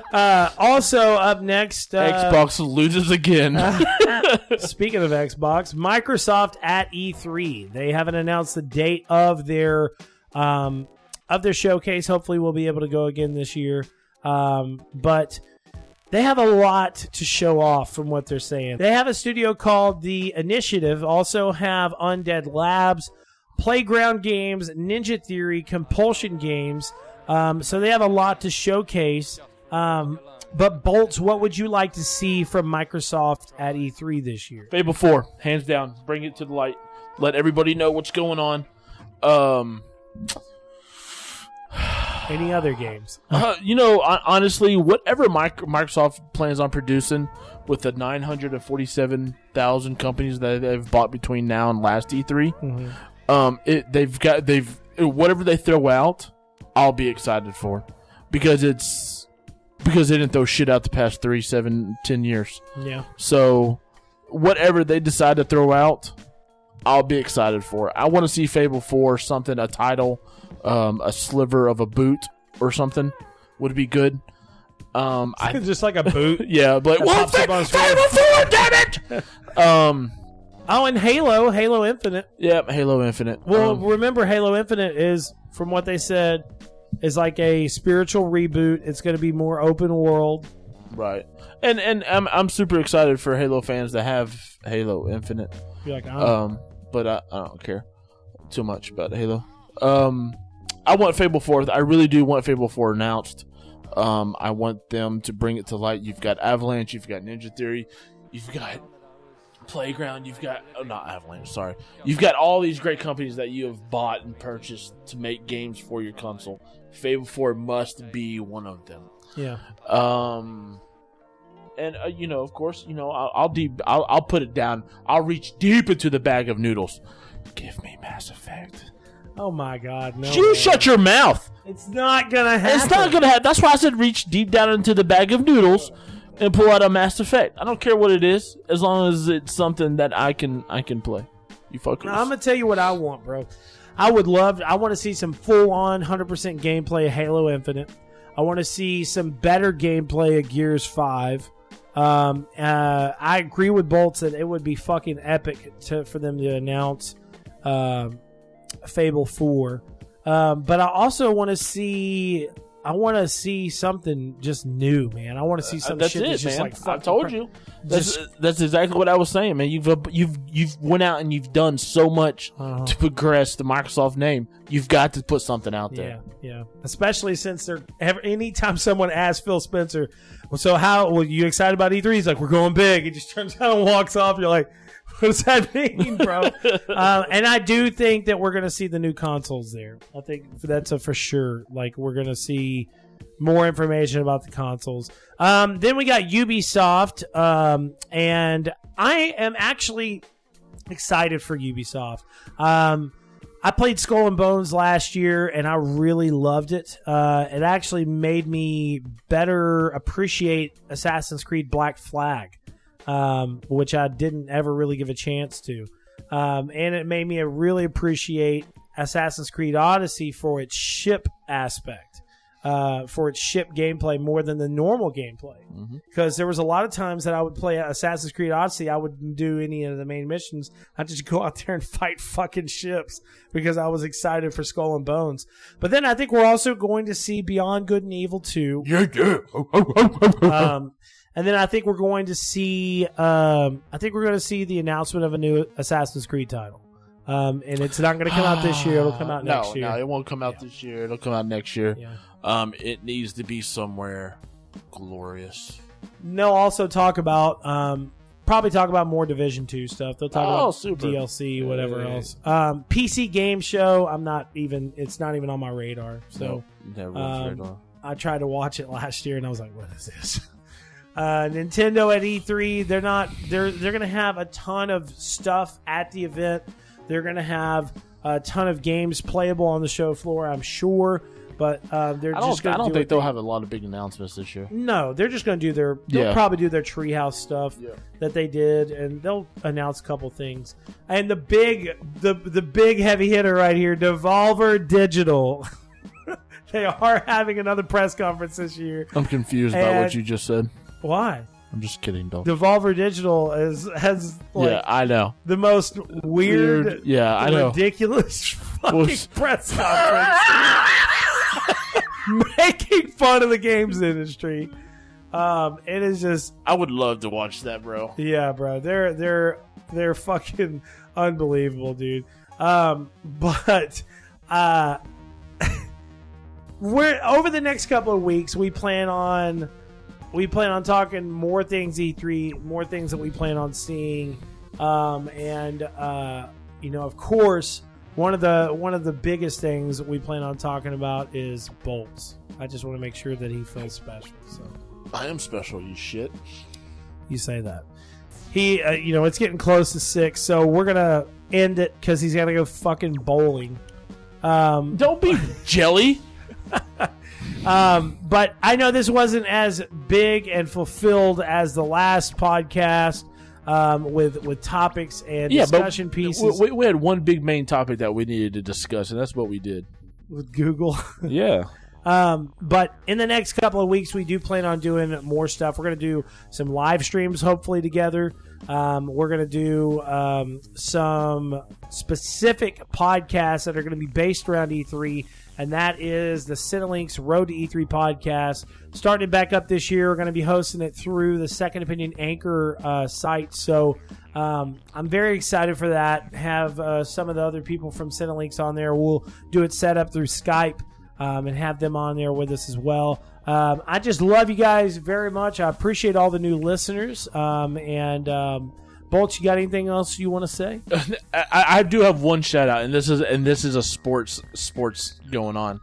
[SPEAKER 1] uh, also up next, uh,
[SPEAKER 3] Xbox loses again.
[SPEAKER 1] Speaking of Xbox, Microsoft at E3. They haven't announced the date of their um, of their showcase. Hopefully, we'll be able to go again this year. Um, but they have a lot to show off from what they're saying. They have a studio called The Initiative. Also have Undead Labs, Playground Games, Ninja Theory, Compulsion Games. Um, so they have a lot to showcase. Um, but Bolts, what would you like to see from Microsoft at E3 this year?
[SPEAKER 3] Fable 4, hands down. Bring it to the light. Let everybody know what's going on. Um,
[SPEAKER 1] Any other games?
[SPEAKER 3] uh, you know, honestly, whatever Microsoft plans on producing with the 947,000 companies that they've bought between now and last E3, um, it they've got they've whatever they throw out, I'll be excited for because it's because they didn't throw shit out the past three, seven, ten years.
[SPEAKER 1] Yeah.
[SPEAKER 3] So whatever they decide to throw out, I'll be excited for. I want to see Fable Four something, a title, um, a sliver of a boot or something would be good. Um, I
[SPEAKER 1] just like a boot.
[SPEAKER 3] yeah, but what
[SPEAKER 1] on his
[SPEAKER 3] Fable Four, damn it! Um,
[SPEAKER 1] oh, and Halo, Halo Infinite.
[SPEAKER 3] Yep, Halo Infinite.
[SPEAKER 1] Well,
[SPEAKER 3] Um,
[SPEAKER 1] remember, Halo Infinite is, from what they said, is like a spiritual reboot. It's going to be more open world.
[SPEAKER 3] right, and and I'm I'm super excited for Halo fans to have Halo Infinite.
[SPEAKER 1] You're like,
[SPEAKER 3] Um, but I, I don't care too much about Halo. Um, I want Fable Four. I really do want Fable Four announced. Um, I want them to bring it to light. You've got Avalanche, you've got Ninja Theory, you've got Playground, you've got oh not Avalanche, sorry. You've got all these great companies that you have bought and purchased to make games for your console. Fable Four must be one of them.
[SPEAKER 1] yeah.
[SPEAKER 3] Um, and uh, you know, of course, you know, I'll I'll, deep, I'll I'll put it down. I'll reach deep into the bag of noodles. Give me Mass Effect.
[SPEAKER 1] Oh my God, no.
[SPEAKER 3] you
[SPEAKER 1] man.
[SPEAKER 3] shut your mouth.
[SPEAKER 1] It's not gonna happen.
[SPEAKER 3] It's not gonna happen. That's why I said reach deep down into the bag of noodles and pull out a Mass Effect. I don't care what it is, as long as it's something that I can I can play. You fuckers.
[SPEAKER 1] Now, I'm gonna tell you what I want, bro. I would love. I want to see some full on, hundred percent gameplay of Halo Infinite. I want to see some better gameplay of Gears Five. Um, uh, I agree with Bolts that it would be fucking epic to, for them to announce um, Fable Four. Um, but I also want to see. I want to see something just new, man. I want to see
[SPEAKER 3] Uh, that's
[SPEAKER 1] shit
[SPEAKER 3] it,
[SPEAKER 1] that's just
[SPEAKER 3] man.
[SPEAKER 1] like
[SPEAKER 3] I told you. That's
[SPEAKER 1] Just-
[SPEAKER 3] that's exactly what I was saying, man. You've uh, you've you've went out and you've done so much
[SPEAKER 1] Uh-huh.
[SPEAKER 3] to progress the Microsoft name. You've got to put something out there.
[SPEAKER 1] Yeah, yeah. Especially since they're ever, anytime someone asks Phil Spencer, well, so how? Well, you excited about E3? He's like, we're going big. He just turns around and walks off. You're like, what does that mean, bro? um, and I do think that we're gonna see the new consoles there. I think that's a for sure. Like we're gonna see more information about the consoles. Um, then we got Ubisoft, um, and I am actually excited for Ubisoft. Um, I played Skull and Bones last year, and I really loved it. Uh, it actually made me better appreciate Assassin's Creed Black Flag, um, which I didn't ever really give a chance to. Um, and it made me really appreciate Assassin's Creed Odyssey for its ship aspect, uh, for its ship gameplay more than the normal gameplay because there was a lot of times that I would play Assassin's Creed Odyssey. I wouldn't do any of the main missions. I'd just go out there and fight fucking ships because I was excited for Skull and Bones. But then I think we're also going to see Beyond Good and Evil 2.
[SPEAKER 3] Yeah, yeah.
[SPEAKER 1] Um, and then I think we're going to see, um, I think we're going to see the announcement of a new Assassin's Creed title. Um, and it's not going to come out this year. It'll come out
[SPEAKER 3] no,
[SPEAKER 1] next year.
[SPEAKER 3] No, it won't come out
[SPEAKER 1] Yeah.
[SPEAKER 3] this year. It'll come out next year.
[SPEAKER 1] Yeah.
[SPEAKER 3] Um, it needs to be somewhere glorious.
[SPEAKER 1] And they'll also talk about um, probably talk about more Division Two stuff. They'll talk
[SPEAKER 3] Oh,
[SPEAKER 1] about
[SPEAKER 3] super.
[SPEAKER 1] DLC, whatever else. Um, PC game show. I'm not even. It's not even on my radar. So
[SPEAKER 3] Never
[SPEAKER 1] um, I tried to watch it last year, and I was like, "What is this?" Uh, Nintendo at E3. They're not. They're they're gonna have a ton of stuff at the event. They're gonna have a ton of games playable on the show floor. I'm sure, but uh, they're
[SPEAKER 3] I
[SPEAKER 1] just
[SPEAKER 3] don't.
[SPEAKER 1] gonna
[SPEAKER 3] I don't
[SPEAKER 1] do
[SPEAKER 3] think
[SPEAKER 1] it-
[SPEAKER 3] they'll have a lot of big announcements this year.
[SPEAKER 1] no, they're just going to do their. They'll
[SPEAKER 3] Yeah.
[SPEAKER 1] probably do their treehouse stuff
[SPEAKER 3] Yeah.
[SPEAKER 1] that they did, and they'll announce a couple things. And the big, the the big heavy hitter right here, Devolver Digital. they are having another press conference this year.
[SPEAKER 3] I'm confused about
[SPEAKER 1] And-
[SPEAKER 3] what you just said.
[SPEAKER 1] Why?
[SPEAKER 3] I'm just kidding, Bill.
[SPEAKER 1] Devolver Digital is has like
[SPEAKER 3] yeah, I know.
[SPEAKER 1] the most weird,
[SPEAKER 3] Weird- yeah, I know.
[SPEAKER 1] ridiculous fucking
[SPEAKER 3] Well,
[SPEAKER 1] press conference, making fun of the games industry. Um, it is just
[SPEAKER 3] I would love to watch that, bro.
[SPEAKER 1] Yeah, bro. They're they're they're fucking unbelievable, dude. Um, but uh we're over the next couple of weeks we plan on we plan on talking more things E3, more things that we plan on seeing. Um and uh you know, of course, one of the one of the biggest things we plan on talking about is bolts. I just want to make sure that he feels special. So
[SPEAKER 3] I am special, you shit.
[SPEAKER 1] you say that. He, uh, you know, it's getting close to six, so we're gonna end it because he's gotta go fucking bowling. Um,
[SPEAKER 3] Don't be jelly.
[SPEAKER 1] Um, but I know this wasn't as big and fulfilled as the last podcast um, with with topics and
[SPEAKER 3] yeah,
[SPEAKER 1] discussion pieces
[SPEAKER 3] We, we had one big main topic that we needed to discuss, and that's what we did.
[SPEAKER 1] with Google.
[SPEAKER 3] Yeah.
[SPEAKER 1] Um, but in the next couple of weeks, we do plan on doing more stuff. We're going to do some live streams, hopefully together. Um, we're going to do um, some specific podcasts that are going to be based around E3, and that is the Cinelinks Road to E3 podcast. Starting back up this year, we're going to be hosting it through the Second Opinion Anchor uh, site. So um, I'm very excited for that. Have uh, some of the other people from Cinelinks on there. We'll do it set up through Skype um, and have them on there with us as well. Um, I just love you guys very much. I appreciate all the new listeners. Um, and um, Bolts, you got anything else you want to say?
[SPEAKER 3] I, I do have one shout out, and this is and this is a sports sports going on.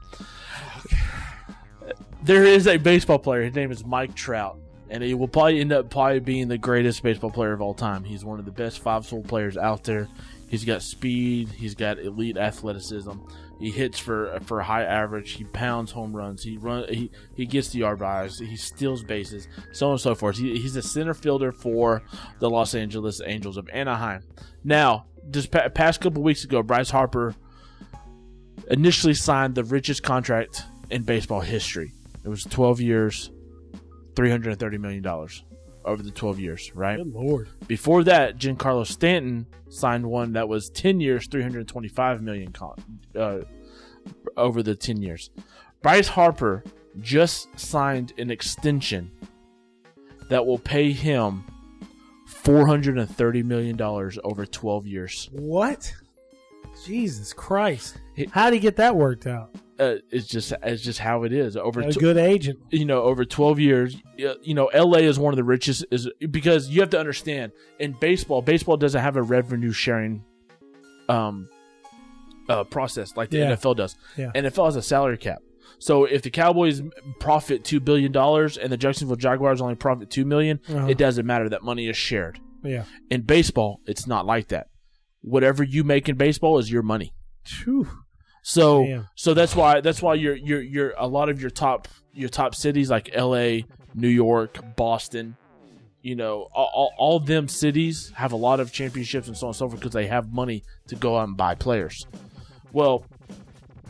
[SPEAKER 3] There is a baseball player. His name is Mike Trout, and he will probably end up probably being the greatest baseball player of all time. He's one of the best five tool players out there. He's got speed. He's got elite athleticism. He hits for for a high average. He pounds home runs. He run. He, he gets the RBIs. He steals bases. So on and so forth. He, he's a center fielder for the Los Angeles Angels of Anaheim. Now, this pa- past couple weeks ago, Bryce Harper initially signed the richest contract in baseball history. It was 12 years, 330 million dollars over the 12 years, right?
[SPEAKER 1] Good lord!
[SPEAKER 3] Before that, Giancarlo Stanton signed one that was 10 years, 325 million con- uh, over the 10 years. Bryce Harper just signed an extension that will pay him 430 million dollars over 12 years.
[SPEAKER 1] What? Jesus Christ! How would he get that worked out?
[SPEAKER 3] Uh, it's just it's just how it is over
[SPEAKER 1] A
[SPEAKER 3] tw-
[SPEAKER 1] good agent.
[SPEAKER 3] you know over 12 years you know LA is one of the richest is because you have to understand in baseball baseball doesn't have a revenue sharing um uh process like the
[SPEAKER 1] Yeah.
[SPEAKER 3] NFL does.
[SPEAKER 1] Yeah.
[SPEAKER 3] NFL has a salary cap. So if the Cowboys profit 2 billion dollars and the Jacksonville Jaguars only profit 2 million,
[SPEAKER 1] Uh-huh.
[SPEAKER 3] it doesn't matter that money is shared.
[SPEAKER 1] Yeah.
[SPEAKER 3] In baseball, it's not like that. Whatever you make in baseball is your money.
[SPEAKER 1] Phew.
[SPEAKER 3] So
[SPEAKER 1] Damn.
[SPEAKER 3] so that's why that's why you're you're you're a lot of your top your top cities like L.A., New York, Boston, you know, all, all, all them cities have a lot of championships and so on and so forth because they have money to go out and buy players. Well,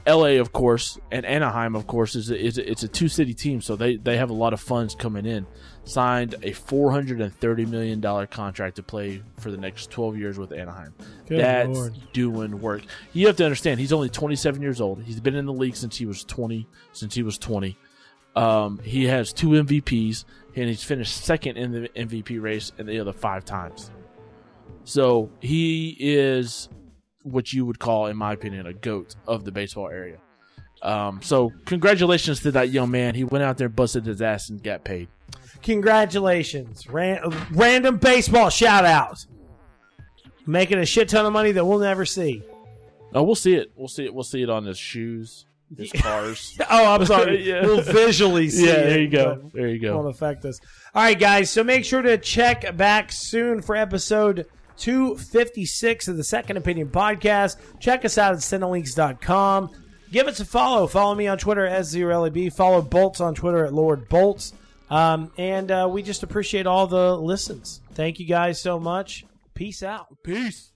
[SPEAKER 3] L.A. of course and Anaheim of course is a, is a, it's a two city team, so they they have a lot of funds coming in. Signed a four hundred and thirty million dollar contract to play for the next twelve years with Anaheim.
[SPEAKER 1] Good
[SPEAKER 3] That's
[SPEAKER 1] Lord.
[SPEAKER 3] doing work. You have to understand, he's only 27 years old. He's been in the league since he was 20. Since he was 20, um, he has two MVPs, and he's finished second in the MVP race in the other five times. So he is what you would call, in my opinion, a goat of the baseball area. Um, so congratulations to that young man. He went out there, busted his ass, and got paid.
[SPEAKER 1] Congratulations. Ran- random baseball shout out. Making a shit ton of money that we'll never see.
[SPEAKER 3] Oh, we'll see it. We'll see it. We'll see it on his shoes, his cars.
[SPEAKER 1] Oh, I'm sorry.
[SPEAKER 3] Yeah.
[SPEAKER 1] We'll visually see
[SPEAKER 3] yeah,
[SPEAKER 1] it.
[SPEAKER 3] there you go. There you
[SPEAKER 1] it
[SPEAKER 3] go.
[SPEAKER 1] Won't affect us. All right, guys. So make sure to check back soon for episode 256 of the Second Opinion podcast. Check us out at Cinelinks.com. Give us a follow. Follow me on Twitter at S0LAB. Follow Bolts on Twitter at Lord Bolts. Um, and uh, we just appreciate all the listens. Thank you guys so much. Peace out.
[SPEAKER 3] Peace.